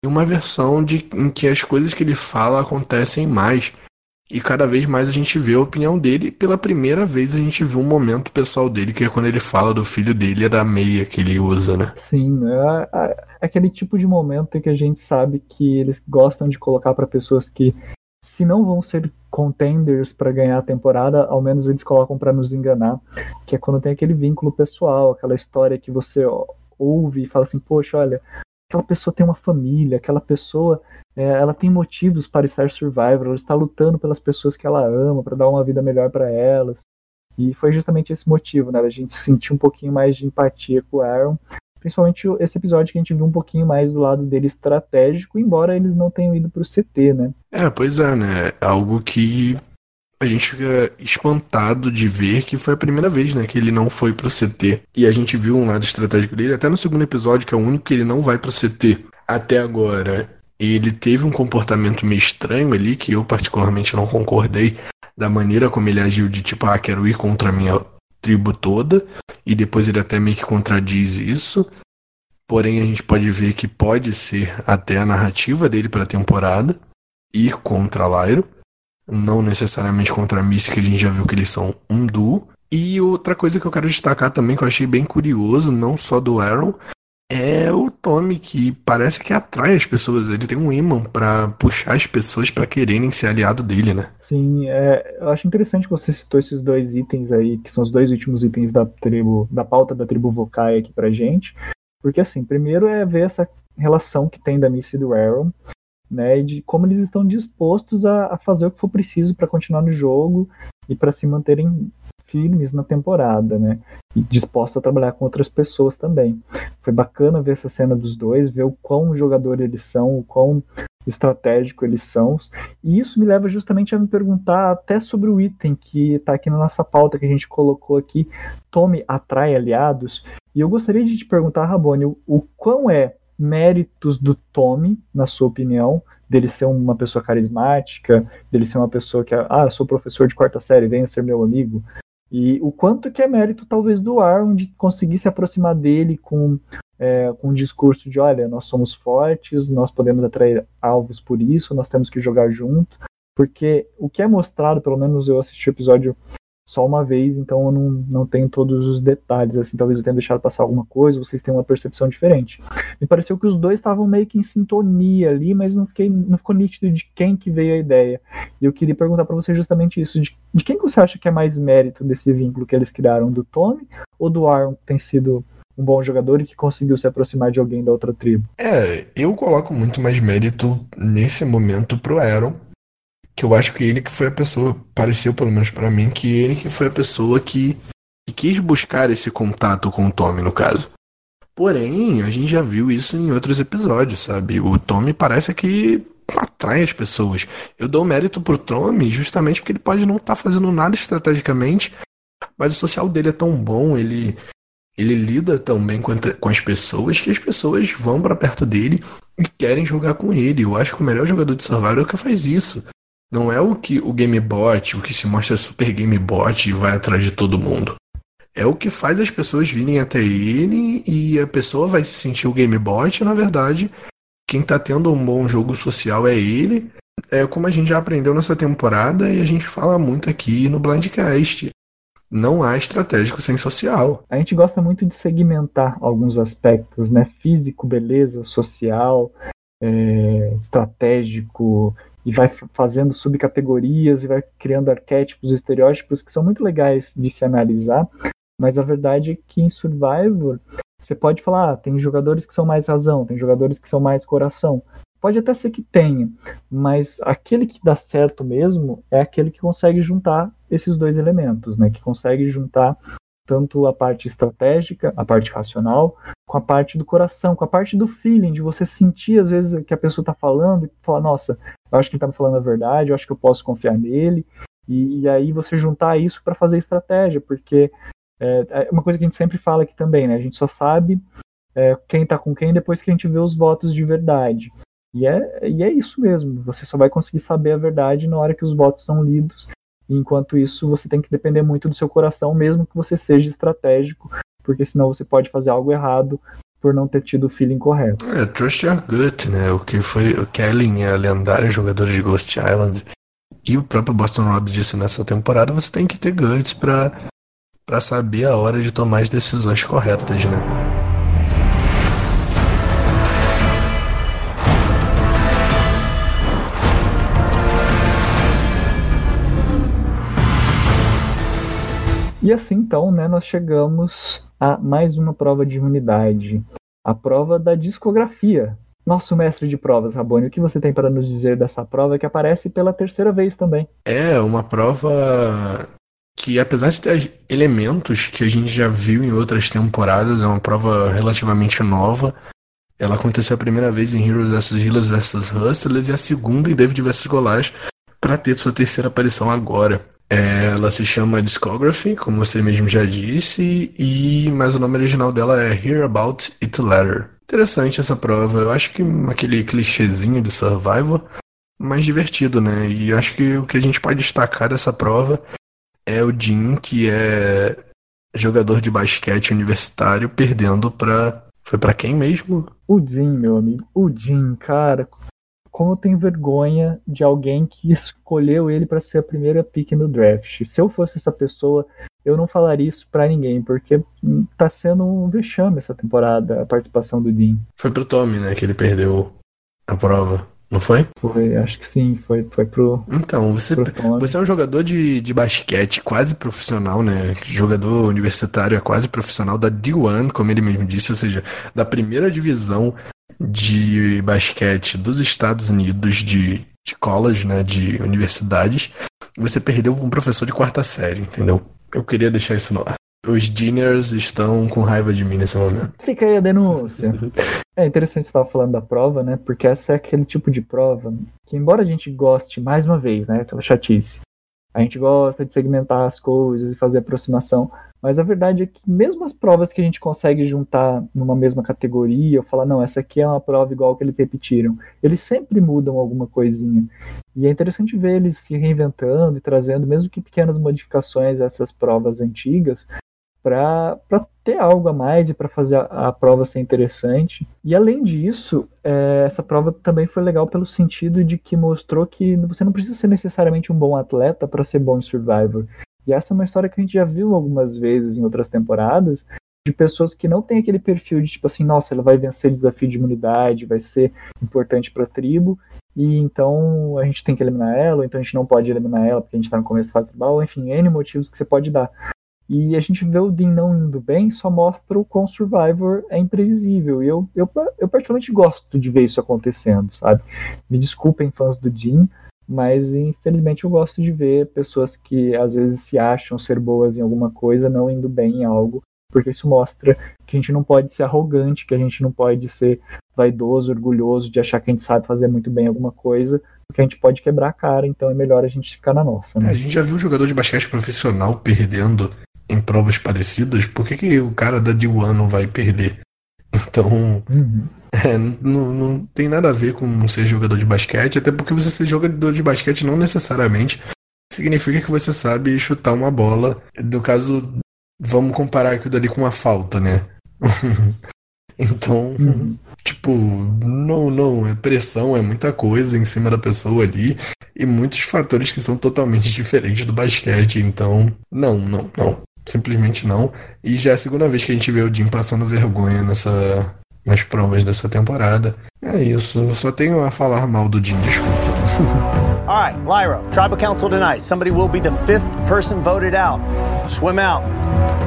e uma versão de, em que as coisas que ele fala acontecem mais. E cada vez mais a gente vê a opinião dele. E pela primeira vez a gente vê um momento pessoal dele, que é quando ele fala do filho dele e da meia que ele usa, né? Sim, a, é aquele tipo de momento em que a gente sabe que eles gostam de colocar para pessoas que se não vão ser contenders para ganhar a temporada, ao menos eles colocam para nos enganar, que é quando tem aquele vínculo pessoal, aquela história que você ouve e fala assim, poxa, olha, aquela pessoa tem uma família, aquela pessoa é, ela tem motivos para estar survivor, ela está lutando pelas pessoas que ela ama, para dar uma vida melhor para elas. E foi justamente esse motivo, né? A gente sentir um pouquinho mais de empatia com o Aaron. Principalmente esse episódio que a gente viu um pouquinho mais do lado dele estratégico, embora eles não tenham ido pro CT, né? É, pois é, né? Algo que a gente fica espantado de ver que foi a primeira vez, né, que ele não foi pro CT. E a gente viu um lado estratégico dele, até no segundo episódio, que é o único que ele não vai pro CT até agora. Ele teve um comportamento meio estranho ali, que eu particularmente não concordei da maneira como ele agiu de tipo, ah, quero ir contra a minha tribo toda, e depois ele até meio que contradiz isso. Porém, a gente pode ver que pode ser até a narrativa dele para a temporada ir contra Lyro não necessariamente contra a Missy, que a gente já viu que eles são um duo. E outra coisa que eu quero destacar também, que eu achei bem curioso, não só do Aaron, é o Tommy, que parece que atrai as pessoas. Ele tem um imã para puxar as pessoas para quererem ser aliado dele, né? Sim, é, eu acho interessante que você citou esses dois itens aí, que são os dois últimos itens da tribo, da pauta da tribo Vokai aqui pra gente. Porque assim, primeiro é ver essa relação que tem da Missy e do Aaron né, e de como eles estão dispostos a, a fazer o que for preciso para continuar no jogo e para se manterem firmes na temporada, né? E dispostos a trabalhar com outras pessoas também. Foi bacana ver essa cena dos dois, ver o quão jogador eles são, o quão estratégico eles são. E isso me leva justamente a me perguntar até sobre o item que está aqui na nossa pauta que a gente colocou aqui, Tome atrai aliados. E eu gostaria de te perguntar, Rabone, o, o quão é méritos do Tommy, na sua opinião, dele ser uma pessoa carismática, dele ser uma pessoa que, ah, eu sou professor de quarta série, venha ser meu amigo. E o quanto que é mérito, talvez, do Aaron de conseguir se aproximar dele com, é, com um discurso de, olha, nós somos fortes, nós podemos atrair alvos por isso, nós temos que jogar junto. Porque o que é mostrado, pelo menos eu assisti o episódio só uma vez, então eu não, não tenho todos os detalhes, assim, talvez eu tenha deixado passar alguma coisa, vocês tenham uma percepção diferente. Me pareceu que os dois estavam meio que em sintonia ali, mas não, fiquei, não ficou nítido de quem que veio a ideia. E eu queria perguntar para você justamente isso, de, de quem que você acha que é mais mérito desse vínculo que eles criaram, do Tony ou do Aaron, que tem sido um bom jogador e que conseguiu se aproximar de alguém da outra tribo? É, eu coloco muito mais mérito nesse momento pro Aaron, que eu acho que ele que foi a pessoa, pareceu pelo menos para mim, que ele que foi a pessoa que, que, quis buscar esse contato com o Tommy, no caso. Porém, a gente já viu isso em outros episódios, sabe? O Tommy parece que atrai as pessoas. Eu dou mérito pro Tommy justamente porque ele pode não estar tá fazendo nada estrategicamente, mas o social dele é tão bom, ele ele lida tão bem com, com as pessoas que as pessoas vão para perto dele e querem jogar com ele. Eu acho que o melhor jogador de Survival é o que faz isso. Não é o que o GameBot, o que se mostra super GameBot e vai atrás de todo mundo. É o que faz as pessoas virem até ele e a pessoa vai se sentir o GameBot, na verdade, quem tá tendo um bom jogo social é ele. É como a gente já aprendeu nessa temporada e a gente fala muito aqui no Blindcast. Não há estratégico sem social. A gente gosta muito de segmentar alguns aspectos, né? Físico, beleza, social, é, estratégico, e vai fazendo subcategorias e vai criando arquétipos, estereótipos que são muito legais de se analisar, mas a verdade é que em Survivor você pode falar, ah, tem jogadores que são mais razão, tem jogadores que são mais coração. Pode até ser que tenha, mas aquele que dá certo mesmo é aquele que consegue juntar esses dois elementos, né? Que consegue juntar tanto a parte estratégica, a parte racional, com a parte do coração, com a parte do feeling, de você sentir às vezes que a pessoa está falando e falar, nossa, eu acho que ele está me falando a verdade, eu acho que eu posso confiar nele. E, e aí você juntar isso para fazer estratégia, porque é, é, uma coisa que a gente sempre fala aqui também, né? A gente só sabe é, quem está com quem depois que a gente vê os votos de verdade. E é, e é isso mesmo, você só vai conseguir saber a verdade na hora que os votos são lidos enquanto isso, você tem que depender muito do seu coração, mesmo que você seja estratégico, porque senão você pode fazer algo errado por não ter tido o feeling correto. É, trust your gut, né? O que foi o Kellen, a lendária jogadora de Ghost Island, e o próprio Boston Rob disse nessa temporada, você tem que ter guts para para saber a hora de tomar as decisões corretas, né? E assim então, né, nós chegamos a mais uma prova de imunidade, a prova da discografia. Nosso mestre de provas, Rabone, o que você tem para nos dizer dessa prova que aparece pela terceira vez também? É uma prova que, apesar de ter elementos que a gente já viu em outras temporadas, é uma prova relativamente nova. Ela aconteceu a primeira vez em Heroes vs Healers vs Hustlers e a segunda em David vs Goliath para ter sua terceira aparição agora. Ela se chama Discography, como você mesmo já disse, e mas o nome original dela é Hear About It Later. Interessante essa prova. Eu acho que aquele clichêzinho de Survivor, mais divertido, né? E acho que o que a gente pode destacar dessa prova é o Jim, que é jogador de basquete universitário, perdendo pra. Foi para quem mesmo? O Jim, meu amigo. O Jim, cara como eu tenho vergonha de alguém que escolheu ele para ser a primeira pick no draft. Se eu fosse essa pessoa, eu não falaria isso para ninguém, porque tá sendo um vexame essa temporada, a participação do Dean. Foi pro Tommy, né, que ele perdeu a prova. Não foi? Foi, acho que sim, foi, foi pro. Então, você, pro você é um jogador de, de basquete quase profissional, né? Jogador universitário é quase profissional da D1, como ele mesmo disse, ou seja, da primeira divisão de basquete dos Estados Unidos, de, de college, né, de universidades, você perdeu um professor de quarta série, entendeu? Eu queria deixar isso no ar. Os Juniors estão com raiva de mim nesse momento. Fica aí a denúncia. é interessante você estar falando da prova, né? Porque essa é aquele tipo de prova que, embora a gente goste, mais uma vez, né? Aquela chatice. A gente gosta de segmentar as coisas e fazer aproximação, mas a verdade é que mesmo as provas que a gente consegue juntar numa mesma categoria, ou falar, não, essa aqui é uma prova igual que eles repetiram, eles sempre mudam alguma coisinha. E é interessante ver eles se reinventando e trazendo, mesmo que pequenas modificações a essas provas antigas, para ter algo a mais e para fazer a, a, prova ser interessante. E além disso, é, essa prova também foi legal pelo sentido de que mostrou que você não precisa ser necessariamente um bom atleta para ser bom em Survivor. E essa é uma história que a gente já viu algumas vezes em outras temporadas, de pessoas que não têm aquele perfil de tipo assim, nossa, ela vai vencer desafio de imunidade, vai ser importante para a tribo, e então a gente tem que eliminar ela, ou então a gente não pode eliminar ela porque a gente está no começo da fase tribal, enfim, N motivos que você pode dar. E a gente vê o Dean não indo bem, só mostra o quão Survivor é imprevisível. E eu, eu, eu particularmente gosto de ver isso acontecendo, sabe? Me desculpem, fãs do Dean, mas infelizmente eu gosto de ver pessoas que às vezes se acham ser boas em alguma coisa não indo bem em algo, porque isso mostra que a gente não pode ser arrogante, que a gente não pode ser vaidoso, orgulhoso de achar que a gente sabe fazer muito bem alguma coisa, porque a gente pode quebrar a cara, então é melhor a gente ficar na nossa. Né? A gente já viu um jogador de basquete profissional perdendo em provas parecidas, por que, que o cara da D1 não vai perder? Então, uhum. é, não, não tem nada a ver com ser jogador de basquete, até porque você ser jogador de basquete não necessariamente significa que você sabe chutar uma bola. No caso, vamos comparar aquilo dali com uma falta, né? então, uhum. tipo, não, não, é pressão, é muita coisa em cima da pessoa ali e muitos fatores que são totalmente diferentes do basquete. Então, não, não, não. Simplesmente não. E já é a segunda vez que a gente vê o Jim passando vergonha nessa, nas provas dessa temporada. É isso. Eu só tenho a falar mal do Jim, desculpa. All right, Lyra, tribal council tonight. Somebody will be the fifth person voted out. Swim out.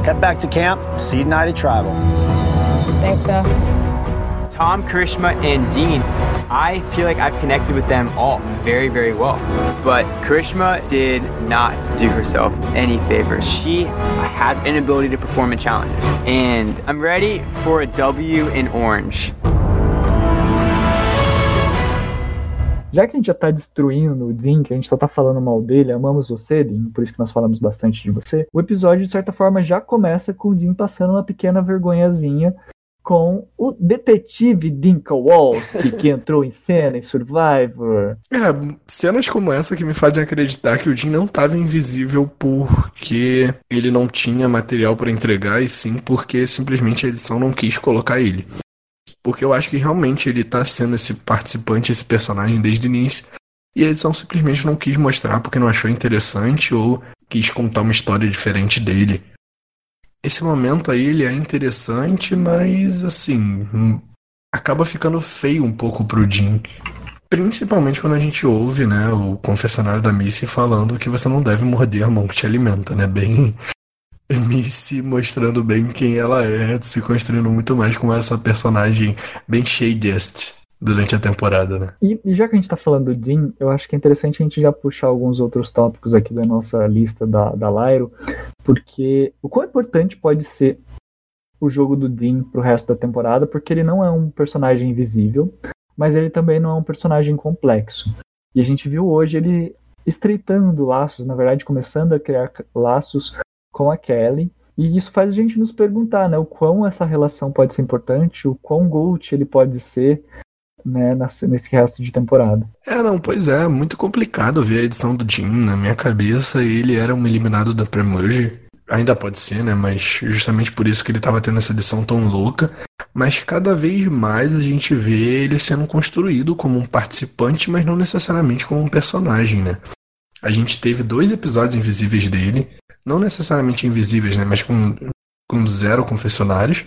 Head back to camp. See United Tribal. Thanks, Tom, Karishma, and Dean, I feel like I've connected with them all very, very well. But Karishma did not do herself any favors. She has an ability to perform in challenges. And I'm ready for a W in orange. Já que a gente já tá destruindo o Dean, que a gente só tá falando mal dele, amamos você, Dean, por isso que nós falamos bastante de você, o episódio, de certa forma, já começa com o Dean passando uma pequena vergonhazinha com o detetive Dinka Kowalski, que entrou em cena em Survivor. É, cenas como essa que me fazem acreditar que o Jim não estava invisível porque ele não tinha material para entregar, e sim porque simplesmente a edição não quis colocar ele. Porque eu acho que realmente ele tá sendo esse participante, esse personagem desde o início. E a edição simplesmente não quis mostrar porque não achou interessante ou quis contar uma história diferente dele esse momento aí ele é interessante, mas assim, acaba ficando feio um pouco pro Jim. Principalmente quando a gente ouve, né, o confessionário da Missy falando que você não deve morder a mão que te alimenta, né? Bem, Missy mostrando bem quem ela é, se construindo muito mais com essa personagem bem shadiest durante a temporada, né? E, já que a gente tá falando do Dean, eu acho que é interessante a gente já puxar alguns outros tópicos aqui da nossa lista da, da Lyro, porque o quão importante pode ser o jogo do Dean pro resto da temporada, porque ele não é um personagem invisível, mas ele também não é um personagem complexo. E a gente viu hoje ele estreitando laços, na verdade, começando a criar laços com a Kelly. E isso faz a gente nos perguntar, né, o quão essa relação pode ser importante, o quão Gold ele pode ser, né, nesse resto de temporada. É, não, pois é, muito complicado ver a edição do Jim. Na minha cabeça, ele era um eliminado da Premerge. Ainda pode ser, né, mas justamente por isso que ele tava tendo essa edição tão louca. Mas cada vez mais a gente vê ele sendo construído como um participante, mas não necessariamente como um personagem, né? A gente teve dois episódios invisíveis dele, não necessariamente invisíveis, né, mas com, com zero confessionários,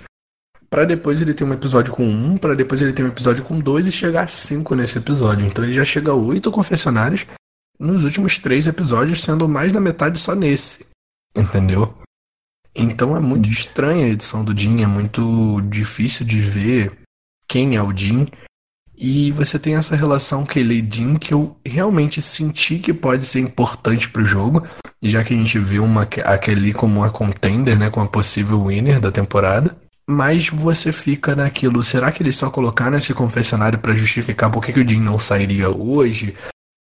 para depois ele ter um episódio com um, para depois ele ter um episódio com dois e chegar a cinco nesse episódio. Então ele já chega a oito confessionários nos últimos três episódios, sendo mais da metade só nesse. Entendeu? Então é muito estranha a edição do Jim, é muito difícil de ver quem é o Jim. E você tem essa relação Kelly Dean que eu realmente senti que pode ser importante para o jogo, já que a gente viu uma, a Kelly como uma contender, né, como a possível winner da temporada. Mas você fica naquilo, será que eles só colocaram esse confessionário para justificar por que, que o Dean não sairia hoje?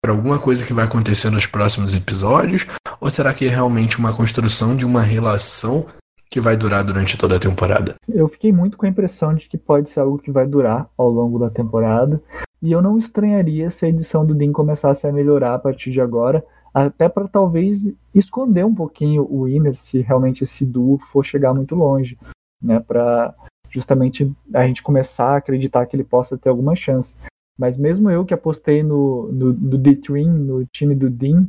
Para alguma coisa que vai acontecer nos próximos episódios? Ou será que é realmente uma construção de uma relação que vai durar durante toda a temporada. Eu fiquei muito com a impressão de que pode ser algo que vai durar ao longo da temporada. E eu não estranharia se a edição do Dean começasse a melhorar a partir de agora, até para talvez esconder um pouquinho o Winner se realmente esse duo for chegar muito longe, né? Para justamente a gente começar a acreditar que ele possa ter alguma chance. Mas mesmo eu que apostei no, no, no D-Trin, no time do Dean,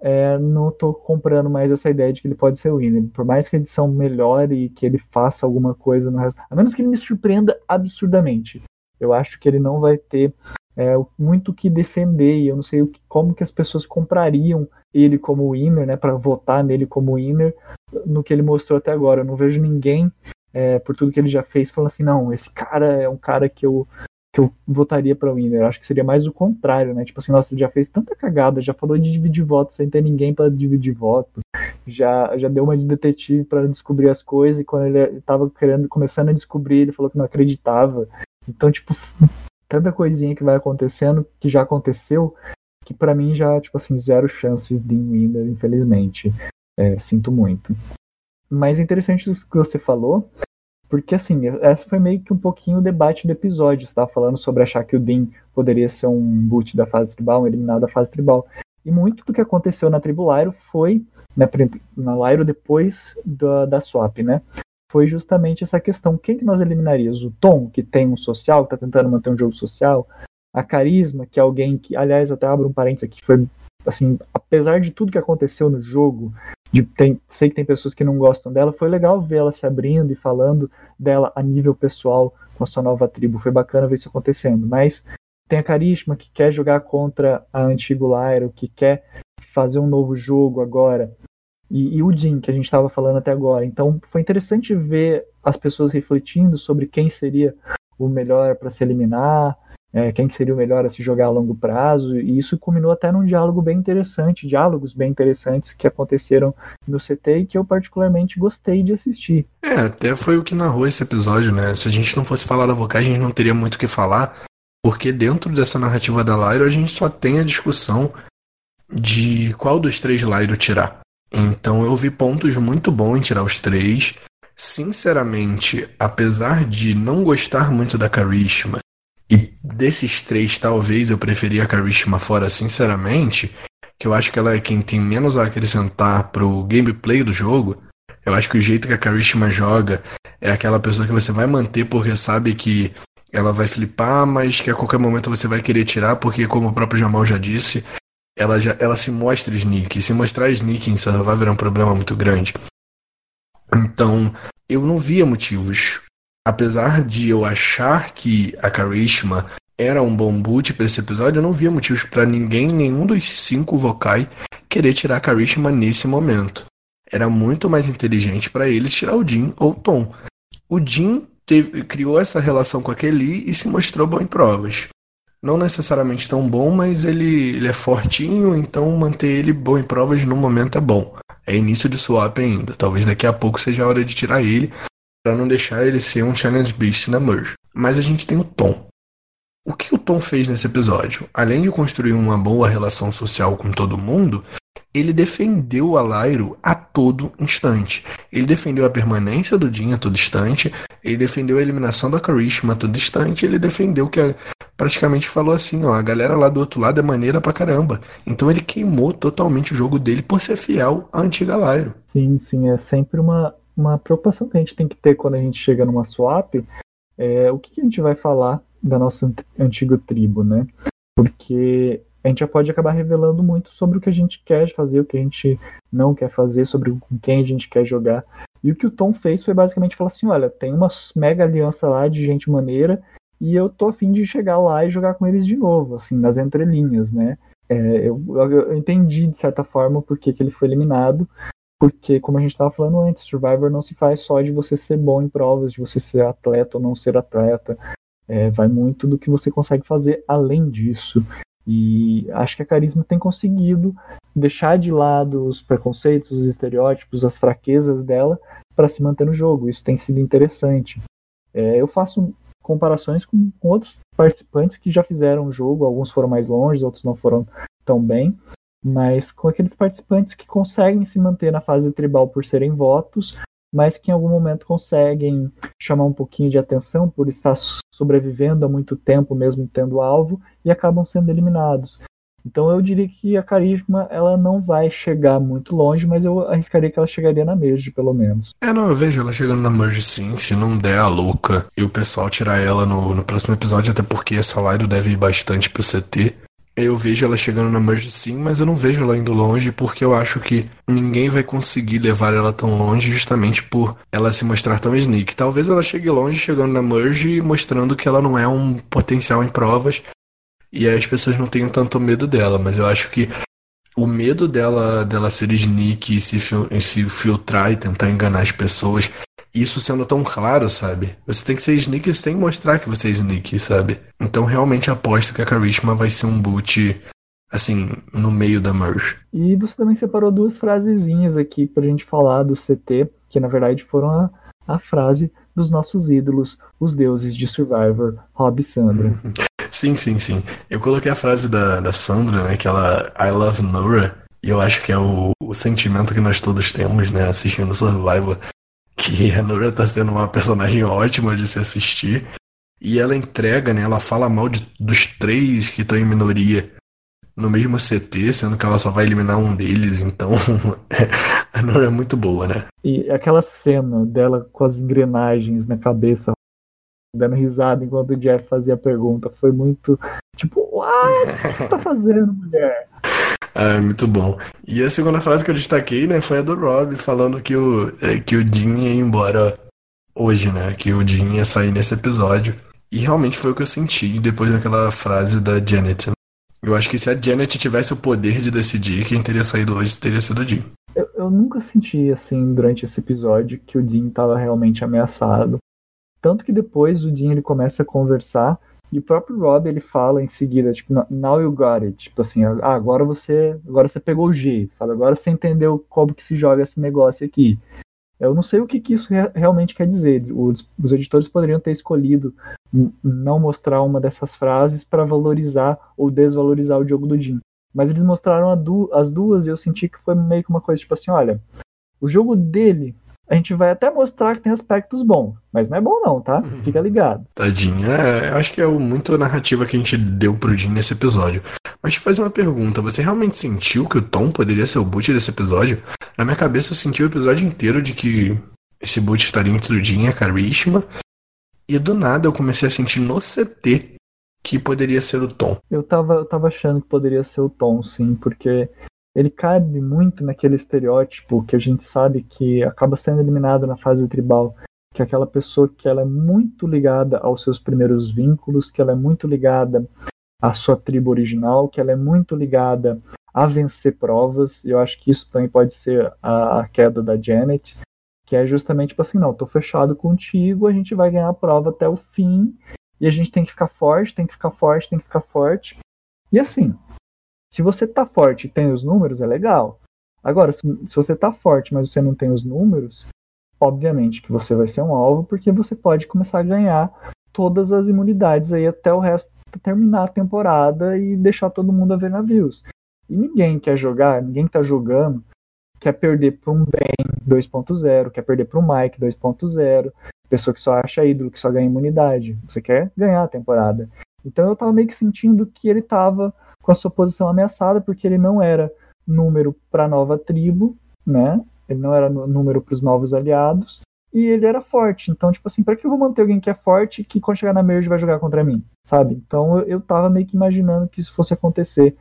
é, não tô comprando mais essa ideia de que ele pode ser o winner. Por mais que a edição melhore e que ele faça alguma coisa no a menos que ele me surpreenda absurdamente, eu acho que ele não vai ter é, muito que defender. E eu não sei o que, como que as pessoas comprariam ele como winner, né, para votar nele como winner, no que ele mostrou até agora. Eu não vejo ninguém é, por tudo que ele já fez, falando assim, não, esse cara é um cara que eu que eu votaria para o Winner. Acho que seria mais o contrário, né? Tipo assim, nossa, ele já fez tanta cagada, já falou de dividir votos sem ter ninguém para dividir voto, já, já deu uma de detetive para descobrir as coisas, e quando ele tava querendo, começando a descobrir, ele falou que não acreditava. Então, tipo, tanta coisinha que vai acontecendo, que já aconteceu, que para mim já, tipo assim, zero chances de Winner, infelizmente. É, sinto muito. Mas é interessante o que você falou, porque, assim, essa foi meio que um pouquinho o debate do episódio. Estava falando sobre achar que o Dean poderia ser um boot da fase tribal, um eliminado da fase tribal. E muito do que aconteceu na tribo Lyro foi, né, na Lyro depois da, da swap, né? Foi justamente essa questão. Quem que nós eliminaríamos? O Tom, que tem um social, que está tentando manter um jogo social? A Carisma, que é alguém que, aliás, até abro um parênteses aqui, foi, assim, apesar de tudo que aconteceu no jogo, de, tem, sei que tem pessoas que não gostam dela, foi legal ver ela se abrindo e falando dela a nível pessoal com a sua nova tribo. Foi bacana ver isso acontecendo. Mas tem a Carisma que quer jogar contra a antigo Lyro, que quer fazer um novo jogo agora. E, e o Jin, que a gente estava falando até agora. Então foi interessante ver as pessoas refletindo sobre quem seria o melhor para se eliminar, é, quem que seria o melhor a se jogar a longo prazo, e isso culminou até num diálogo bem interessante, diálogos bem interessantes que aconteceram no CT e que eu particularmente gostei de assistir. É, até foi o que narrou esse episódio, né? Se a gente não fosse falar da Vocal, a gente não teria muito o que falar, porque dentro dessa narrativa da Lyro a gente só tem a discussão de qual dos três Lyro tirar. Então eu vi pontos muito bons em tirar os três. Sinceramente, apesar de não gostar muito da Karishma e desses três, talvez eu preferia a Karishma fora, sinceramente. Que eu acho que ela é quem tem menos a acrescentar pro gameplay do jogo. Eu acho que o jeito que a Karishma joga é aquela pessoa que você vai manter porque sabe que ela vai flipar, mas que a qualquer momento você vai querer tirar, porque como o próprio Jamal já disse, ela, já, ela se mostra sneak. E se mostrar sneak em Survivor é um problema muito grande. Então, eu não via motivos apesar de eu achar que a Karishma era um bom boot para esse episódio, eu não via motivos para ninguém, nenhum dos cinco vocais, querer tirar a Karishma nesse momento. era muito mais inteligente para eles tirar o Jim ou o Tom. O Jim teve, criou essa relação com a Kelly e se mostrou bom em provas. Não necessariamente tão bom, mas ele, ele é fortinho, então manter ele bom em provas no momento é bom. É início de swap ainda. Talvez daqui a pouco seja a hora de tirar ele para não deixar ele ser um challenge beast na merge. Mas a gente tem o Tom. O que o Tom fez nesse episódio? Além de construir uma boa relação social com todo mundo, ele defendeu o Alairo a todo instante. Ele defendeu a permanência do Jin a todo instante, ele defendeu a eliminação da Karishma a todo instante, ele defendeu que a, praticamente falou assim, ó, a galera lá do outro lado é maneira pra caramba. Então ele queimou totalmente o jogo dele por ser fiel à antiga Alairo. Sim, sim, é sempre uma, uma preocupação que a gente tem que ter quando a gente chega numa swap, é, o que, que a gente vai falar da nossa antiga tribo, né? Porque a gente já pode acabar revelando muito sobre o que a gente quer fazer, o que a gente não quer fazer, sobre com quem a gente quer jogar. E o que o Tom fez foi basicamente falar assim: olha, tem uma mega aliança lá de gente maneira e eu tô afim de chegar lá e jogar com eles de novo, assim, nas entrelinhas, né? É, eu, eu, entendi, de certa forma, por que, que ele foi eliminado, porque, como a gente estava falando antes, Survivor não se faz só de você ser bom em provas, de você ser atleta ou não ser atleta. É, vai muito do que você consegue fazer além disso. E acho que a Carisma tem conseguido deixar de lado os preconceitos, os estereótipos, as fraquezas dela para se manter no jogo. Isso tem sido interessante. É, eu faço comparações com, com, outros participantes que já fizeram o jogo, alguns foram mais longe, outros não foram tão bem, mas com aqueles participantes que conseguem se manter na fase tribal por serem votos, mas que em algum momento conseguem chamar um pouquinho de atenção por estar sobrevivendo há muito tempo, mesmo tendo alvo, e acabam sendo eliminados. Então eu diria que a Carisma ela não vai chegar muito longe, mas eu arriscaria que ela chegaria na Merge, pelo menos. É, não, eu vejo ela chegando na Merge sim, se não der a louca e o pessoal tirar ela no, no próximo episódio, até porque live deve ir bastante pro CT. Eu vejo ela chegando na Merge sim, mas eu não vejo ela indo longe porque eu acho que ninguém vai conseguir levar ela tão longe justamente por ela se mostrar tão sneak. Talvez ela chegue longe chegando na Merge e mostrando que ela não é um potencial em provas e aí as pessoas não tenham tanto medo dela, mas eu acho que o medo dela dela ser sneak e se, se filtrar e tentar enganar as pessoas isso sendo tão claro, sabe? Você tem que ser sneaky sem mostrar que você é sneaky, sabe? Então realmente aposto que a Karishma vai ser um boot, assim, no meio da merge. E você também separou duas frasezinhas aqui pra gente falar do CT, que na verdade foram a, a frase dos nossos ídolos, os deuses de Survivor, Rob e Sandra. sim, sim, sim. Eu coloquei a frase da, da Sandra, né? Que ela I love Nora. E eu acho que é o, o sentimento que nós todos temos, né, assistindo Survivor que a Nora tá sendo uma personagem ótima de se assistir. E ela entrega, né? Ela fala mal de, dos três que estão em minoria no mesmo CT, sendo que ela só vai eliminar um deles, então a Nora é muito boa, né? E aquela cena dela com as engrenagens na cabeça, dando risada enquanto o Jeff fazia a pergunta, foi muito tipo, what? O que você tá fazendo, mulher? Ah, muito bom. E a segunda frase que eu destaquei, né, foi a do Rob, falando que o, é, que o Jim ia embora hoje, né? Que o Jim ia sair nesse episódio. E realmente foi o que eu senti depois daquela frase da Janet. Né? Eu acho que se a Janet tivesse o poder de decidir quem teria saído hoje, teria sido o Jim. Eu, eu nunca senti, assim, durante esse episódio, que o Jim estava realmente ameaçado. Tanto que depois o Jim ele começa a conversar e o próprio Rob, ele fala em seguida, tipo, now you got it. Tipo assim, ah, agora você, agora você pegou o G, sabe? Agora você entendeu como que se joga esse negócio aqui. Eu não sei o que, que isso re realmente quer dizer. Os, os, editores poderiam ter escolhido não mostrar uma dessas frases para valorizar ou desvalorizar o jogo do Jim. Mas eles mostraram du as duas e eu senti que foi meio que uma coisa tipo assim, olha, o jogo dele a gente vai até mostrar que tem aspectos bons, mas não é bom não, tá? Uhum. Fica ligado. Tadinho, é, acho que é muito a narrativa que a gente deu pro Jim nesse episódio. Mas te fazer uma pergunta, você realmente sentiu que o Tom poderia ser o boot desse episódio? Na minha cabeça eu senti o episódio inteiro de que esse boot estaria entre o Jim e a Karishma, e do nada eu comecei a sentir no CT que poderia ser o Tom. Eu tava, eu tava achando que poderia ser o Tom, sim, porque ele cabe muito naquele estereótipo que a gente sabe que acaba sendo eliminado na fase tribal, que é aquela pessoa que ela é muito ligada aos seus primeiros vínculos, que ela é muito ligada à sua tribo original, que ela é muito ligada a vencer provas, e eu acho que isso também pode ser a, a queda da Janet, que é justamente tipo assim, não, tô fechado contigo, a gente vai ganhar a prova até o fim, e a gente tem que ficar forte, tem que ficar forte, tem que ficar forte. E assim, se você tá forte e tem os números, é legal. Agora, se, você tá forte, mas você não tem os números, obviamente que você vai ser um alvo, porque você pode começar a ganhar todas as imunidades aí até o resto terminar a temporada e deixar todo mundo a ver navios. E ninguém quer jogar, ninguém tá jogando quer perder para um Ben 2.0, quer perder para um Mike 2.0, pessoa que só acha ídolo, que só ganha imunidade. Você quer ganhar a temporada. Então eu tava meio que sentindo que ele tava com a sua posição ameaçada, porque ele não era número para a nova tribo, né? Ele não era número para os novos aliados. E ele era forte. Então, tipo assim, para que eu vou manter alguém que é forte que quando chegar na merge vai jogar contra mim? Sabe? Então eu, eu tava meio que imaginando que isso fosse acontecer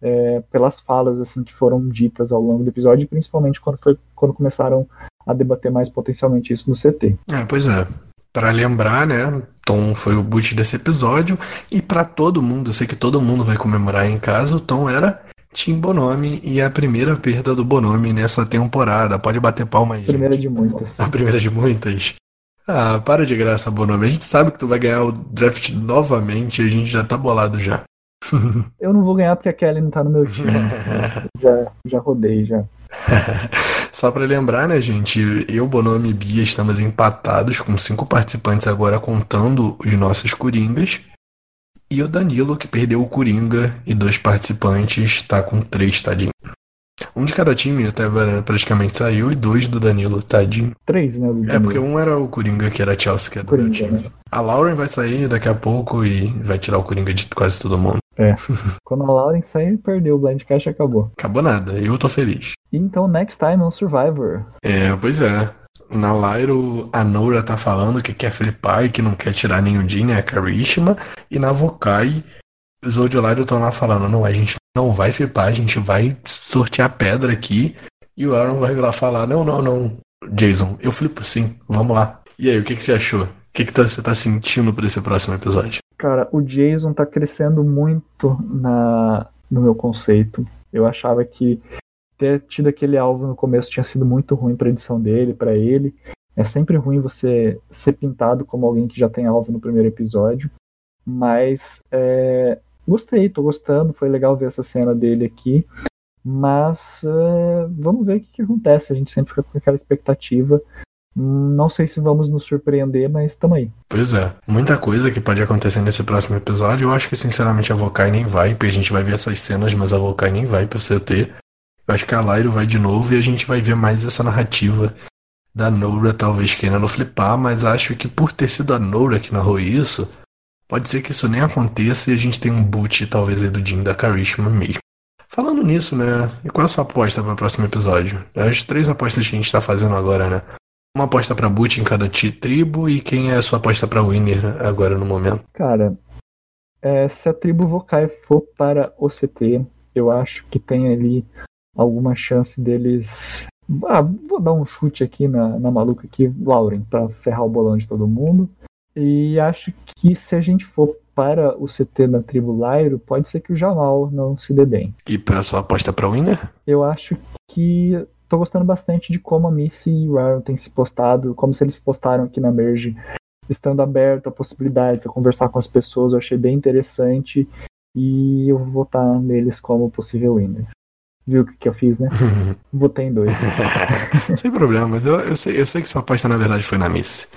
é, pelas falas assim que foram ditas ao longo do episódio, principalmente quando, foi, quando começaram a debater mais potencialmente isso no CT. É, pois é. Para lembrar, né? Tom foi o boot desse episódio e para todo mundo, eu sei que todo mundo vai comemorar em casa, o Tom era Tim Bonomi e a primeira perda do Bonomi nessa temporada. Pode bater palma aí. Primeira gente. de muitas. A primeira de muitas. Ah, para de graça, Bonomi. A gente sabe que tu vai ganhar o draft novamente, a gente já tá bolado já. Eu não vou ganhar porque a Kelly não tá no meu time. já, já rodei, já. Só para lembrar, né, gente? Eu, Bonomi e Bia estamos empatados com cinco participantes agora contando os nossos coringas. E o Danilo, que perdeu o Coringa, e dois participantes, está com três, tadinho. Um de cada time até agora praticamente saiu e dois do Danilo, tadinho. Três, né? É, porque um era o Coringa, que era a Chelsea, que é do Coringa, meu time. Né? A Lauren vai sair daqui a pouco e vai tirar o Coringa de quase todo mundo. É. Quando a Lauren sair, perdeu. O Blind Cash acabou. Acabou nada. Eu tô feliz. Então, next time on Survivor. É, pois é. Na Lyro, a Nora tá falando que quer flipar e que não quer tirar nenhum Jean, é a Karishma. E na Vokai, os Odiolaro estão lá falando: não, a gente não vai flipar, a gente vai sortear pedra aqui. E o Aaron vai lá falar: não, não, não, Jason, eu flipo sim, vamos lá. E aí, o que, que você achou? O que, que tá, você tá sentindo por esse próximo episódio? Cara, o Jason tá crescendo muito na, no meu conceito. Eu achava que ter tido aquele alvo no começo tinha sido muito ruim pra edição dele, para ele. É sempre ruim você ser pintado como alguém que já tem alvo no primeiro episódio. Mas é, gostei, tô gostando. Foi legal ver essa cena dele aqui. Mas é, vamos ver o que, que, acontece. A gente sempre fica com aquela expectativa. Não sei se vamos nos surpreender, mas estamos aí. Pois é, muita coisa que pode acontecer nesse próximo episódio. Eu acho que, sinceramente, a Vokai nem vai, porque a gente vai ver essas cenas, mas a Vokai nem vai pro CT. Eu acho que a Lyro vai de novo e a gente vai ver mais essa narrativa da Nora, talvez querendo flipar, mas acho que por ter sido a Nora que narrou isso, pode ser que isso nem aconteça e a gente tenha um boot, talvez, aí do Jim da Karishma mesmo. Falando nisso, né? E qual é a sua aposta para o próximo episódio? As três apostas que a gente tá fazendo agora, né? Uma aposta para boot em cada tribo e quem é a sua aposta para winner agora no momento? Cara, é, se a tribo Vokai for para o CT, eu acho que tem ali alguma chance deles. Ah, vou dar um chute aqui na, na maluca aqui, Lauren, para ferrar o bolão de todo mundo. E acho que se a gente for para o CT da tribo Lairo, pode ser que o Jamal não se dê bem. E para sua aposta para Winner? Eu acho que tô gostando bastante de como a Missy e o Aaron têm se postado, como se eles postaram aqui na Merge, estando aberto a possibilidades, a conversar com as pessoas, eu achei bem interessante e eu vou votar neles como possível winner. Viu o que, que eu fiz, né? Votei em dois. Sem problema, mas eu, eu, sei, eu sei que sua aposta na verdade foi na Miss.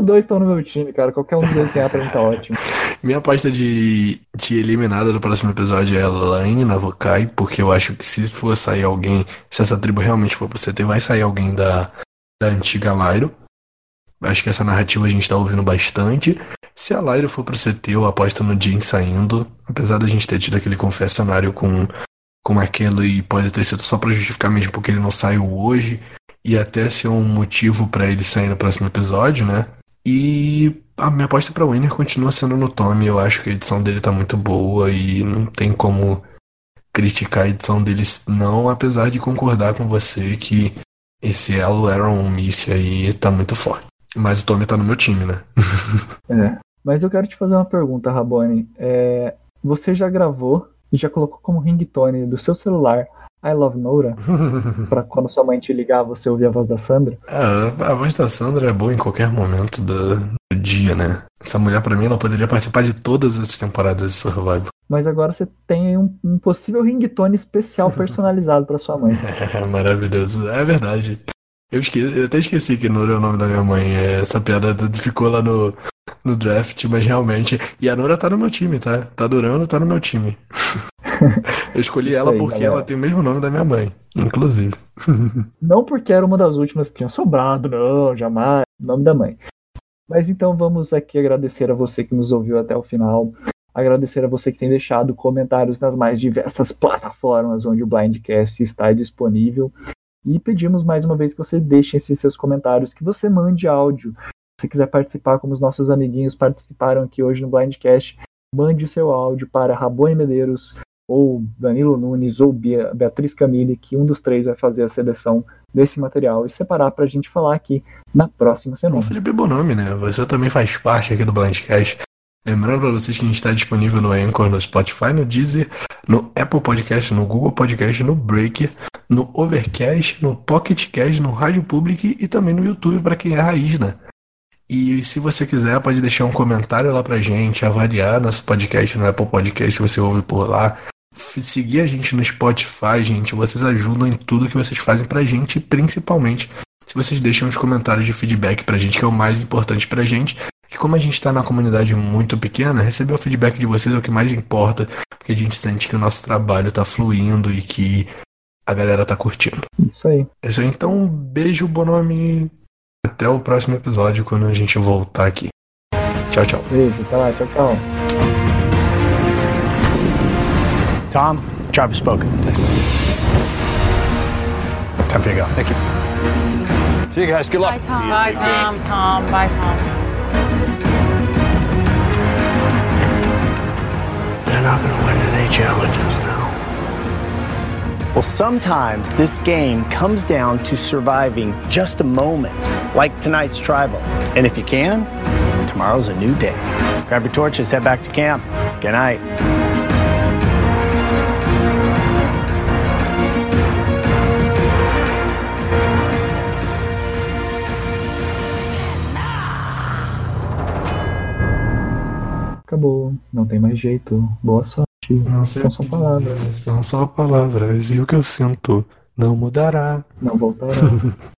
Os dois estão no meu time, cara. Qualquer um dos dois ganhar pra mim tá ótimo. Minha aposta de, de eliminada do próximo episódio é a Laine na Vokai, porque eu acho que se for sair alguém, se essa tribo realmente for pro CT, vai sair alguém da, da antiga Lyro. Acho que essa narrativa a gente tá ouvindo bastante. Se a Lyro for pro CT, eu aposto no Jin saindo. Apesar da gente ter tido aquele confessionário com aquele e pode ter sido só para justificar mesmo porque ele não saiu hoje e até ser um motivo para ele sair no próximo episódio, né? E a minha aposta para Winner continua sendo no Tommy. Eu acho que a edição dele tá muito boa e não tem como criticar a edição deles não, apesar de concordar com você que esse elo era um miss aí tá muito forte. Mas o Tommy tá no meu time, né? é. Mas eu quero te fazer uma pergunta, Rabone. É, você já gravou e já colocou como ringtone do seu celular I Love Nora, pra quando sua mãe te ligar você ouvir a voz da Sandra? É, a voz da Sandra é boa em qualquer momento do, do dia, né? Essa mulher, pra mim, ela poderia participar de todas as temporadas de Survival. Mas agora você tem um, um possível ringtone especial personalizado pra sua mãe. É maravilhoso, é verdade. Eu, esqueci, eu até esqueci que Nora é o nome da minha mãe. Essa piada ficou lá no, no draft, mas realmente. E a Nora tá no meu time, tá? Tá durando, tá no meu time. Eu escolhi ela aí, porque galera. ela tem o mesmo nome da minha mãe, inclusive. Não porque era uma das últimas que tinha sobrado, não, jamais. Nome da mãe. Mas então vamos aqui agradecer a você que nos ouviu até o final. Agradecer a você que tem deixado comentários nas mais diversas plataformas onde o Blindcast está disponível. E pedimos mais uma vez que você deixe esses seus comentários, que você mande áudio. Se você quiser participar, como os nossos amiguinhos participaram aqui hoje no Blindcast, mande o seu áudio para Rabone Medeiros, ou Danilo Nunes, ou Beatriz Camille, que um dos três vai fazer a seleção desse material e separar para a gente falar aqui na próxima O semana. Felipe Bonomi, né? Você também faz parte aqui do Blindcast. Lembrando pra vocês que a gente está disponível no Anchor, no Spotify, no Deezer, no Apple Podcast, no Google Podcast, no Breaker, no Overcast, no Pocket Cast, no Rádio Public e também no YouTube para quem é raiz, né? E se você quiser, pode deixar um comentário lá pra gente, avaliar nosso podcast no Apple Podcast, se você ouve por lá. Seguir a gente no Spotify, gente. Vocês ajudam em tudo que vocês fazem pra gente, principalmente se vocês deixam os comentários de feedback pra gente, que é o mais importante pra gente. Que como a gente tá na comunidade muito pequena, receber o feedback de vocês é o que mais importa, porque a gente sente que o nosso trabalho tá fluindo e que a galera tá curtindo. Isso aí. É isso aí, então, um beijo, Bonomi. Até o próximo episódio, quando a gente voltar aqui. Tchau, tchau. Beijo, até lá, tchau, tchau. Tom, job is spoken. Time for you to go. Thank you. See you guys. Good luck. Bye, Tom. Bye, Tom. Tom. Bye, Tom. They're not going to win any challenges now. Well, sometimes this game comes down to surviving just a moment, like tonight's tribal. And if you can, tomorrow's a new day. Grab your torches, head back to camp. Good night. Acabou. Não tem mais jeito. Boa sorte. Não São só palavras. São só palavras. E o que eu sinto não mudará. Não voltará.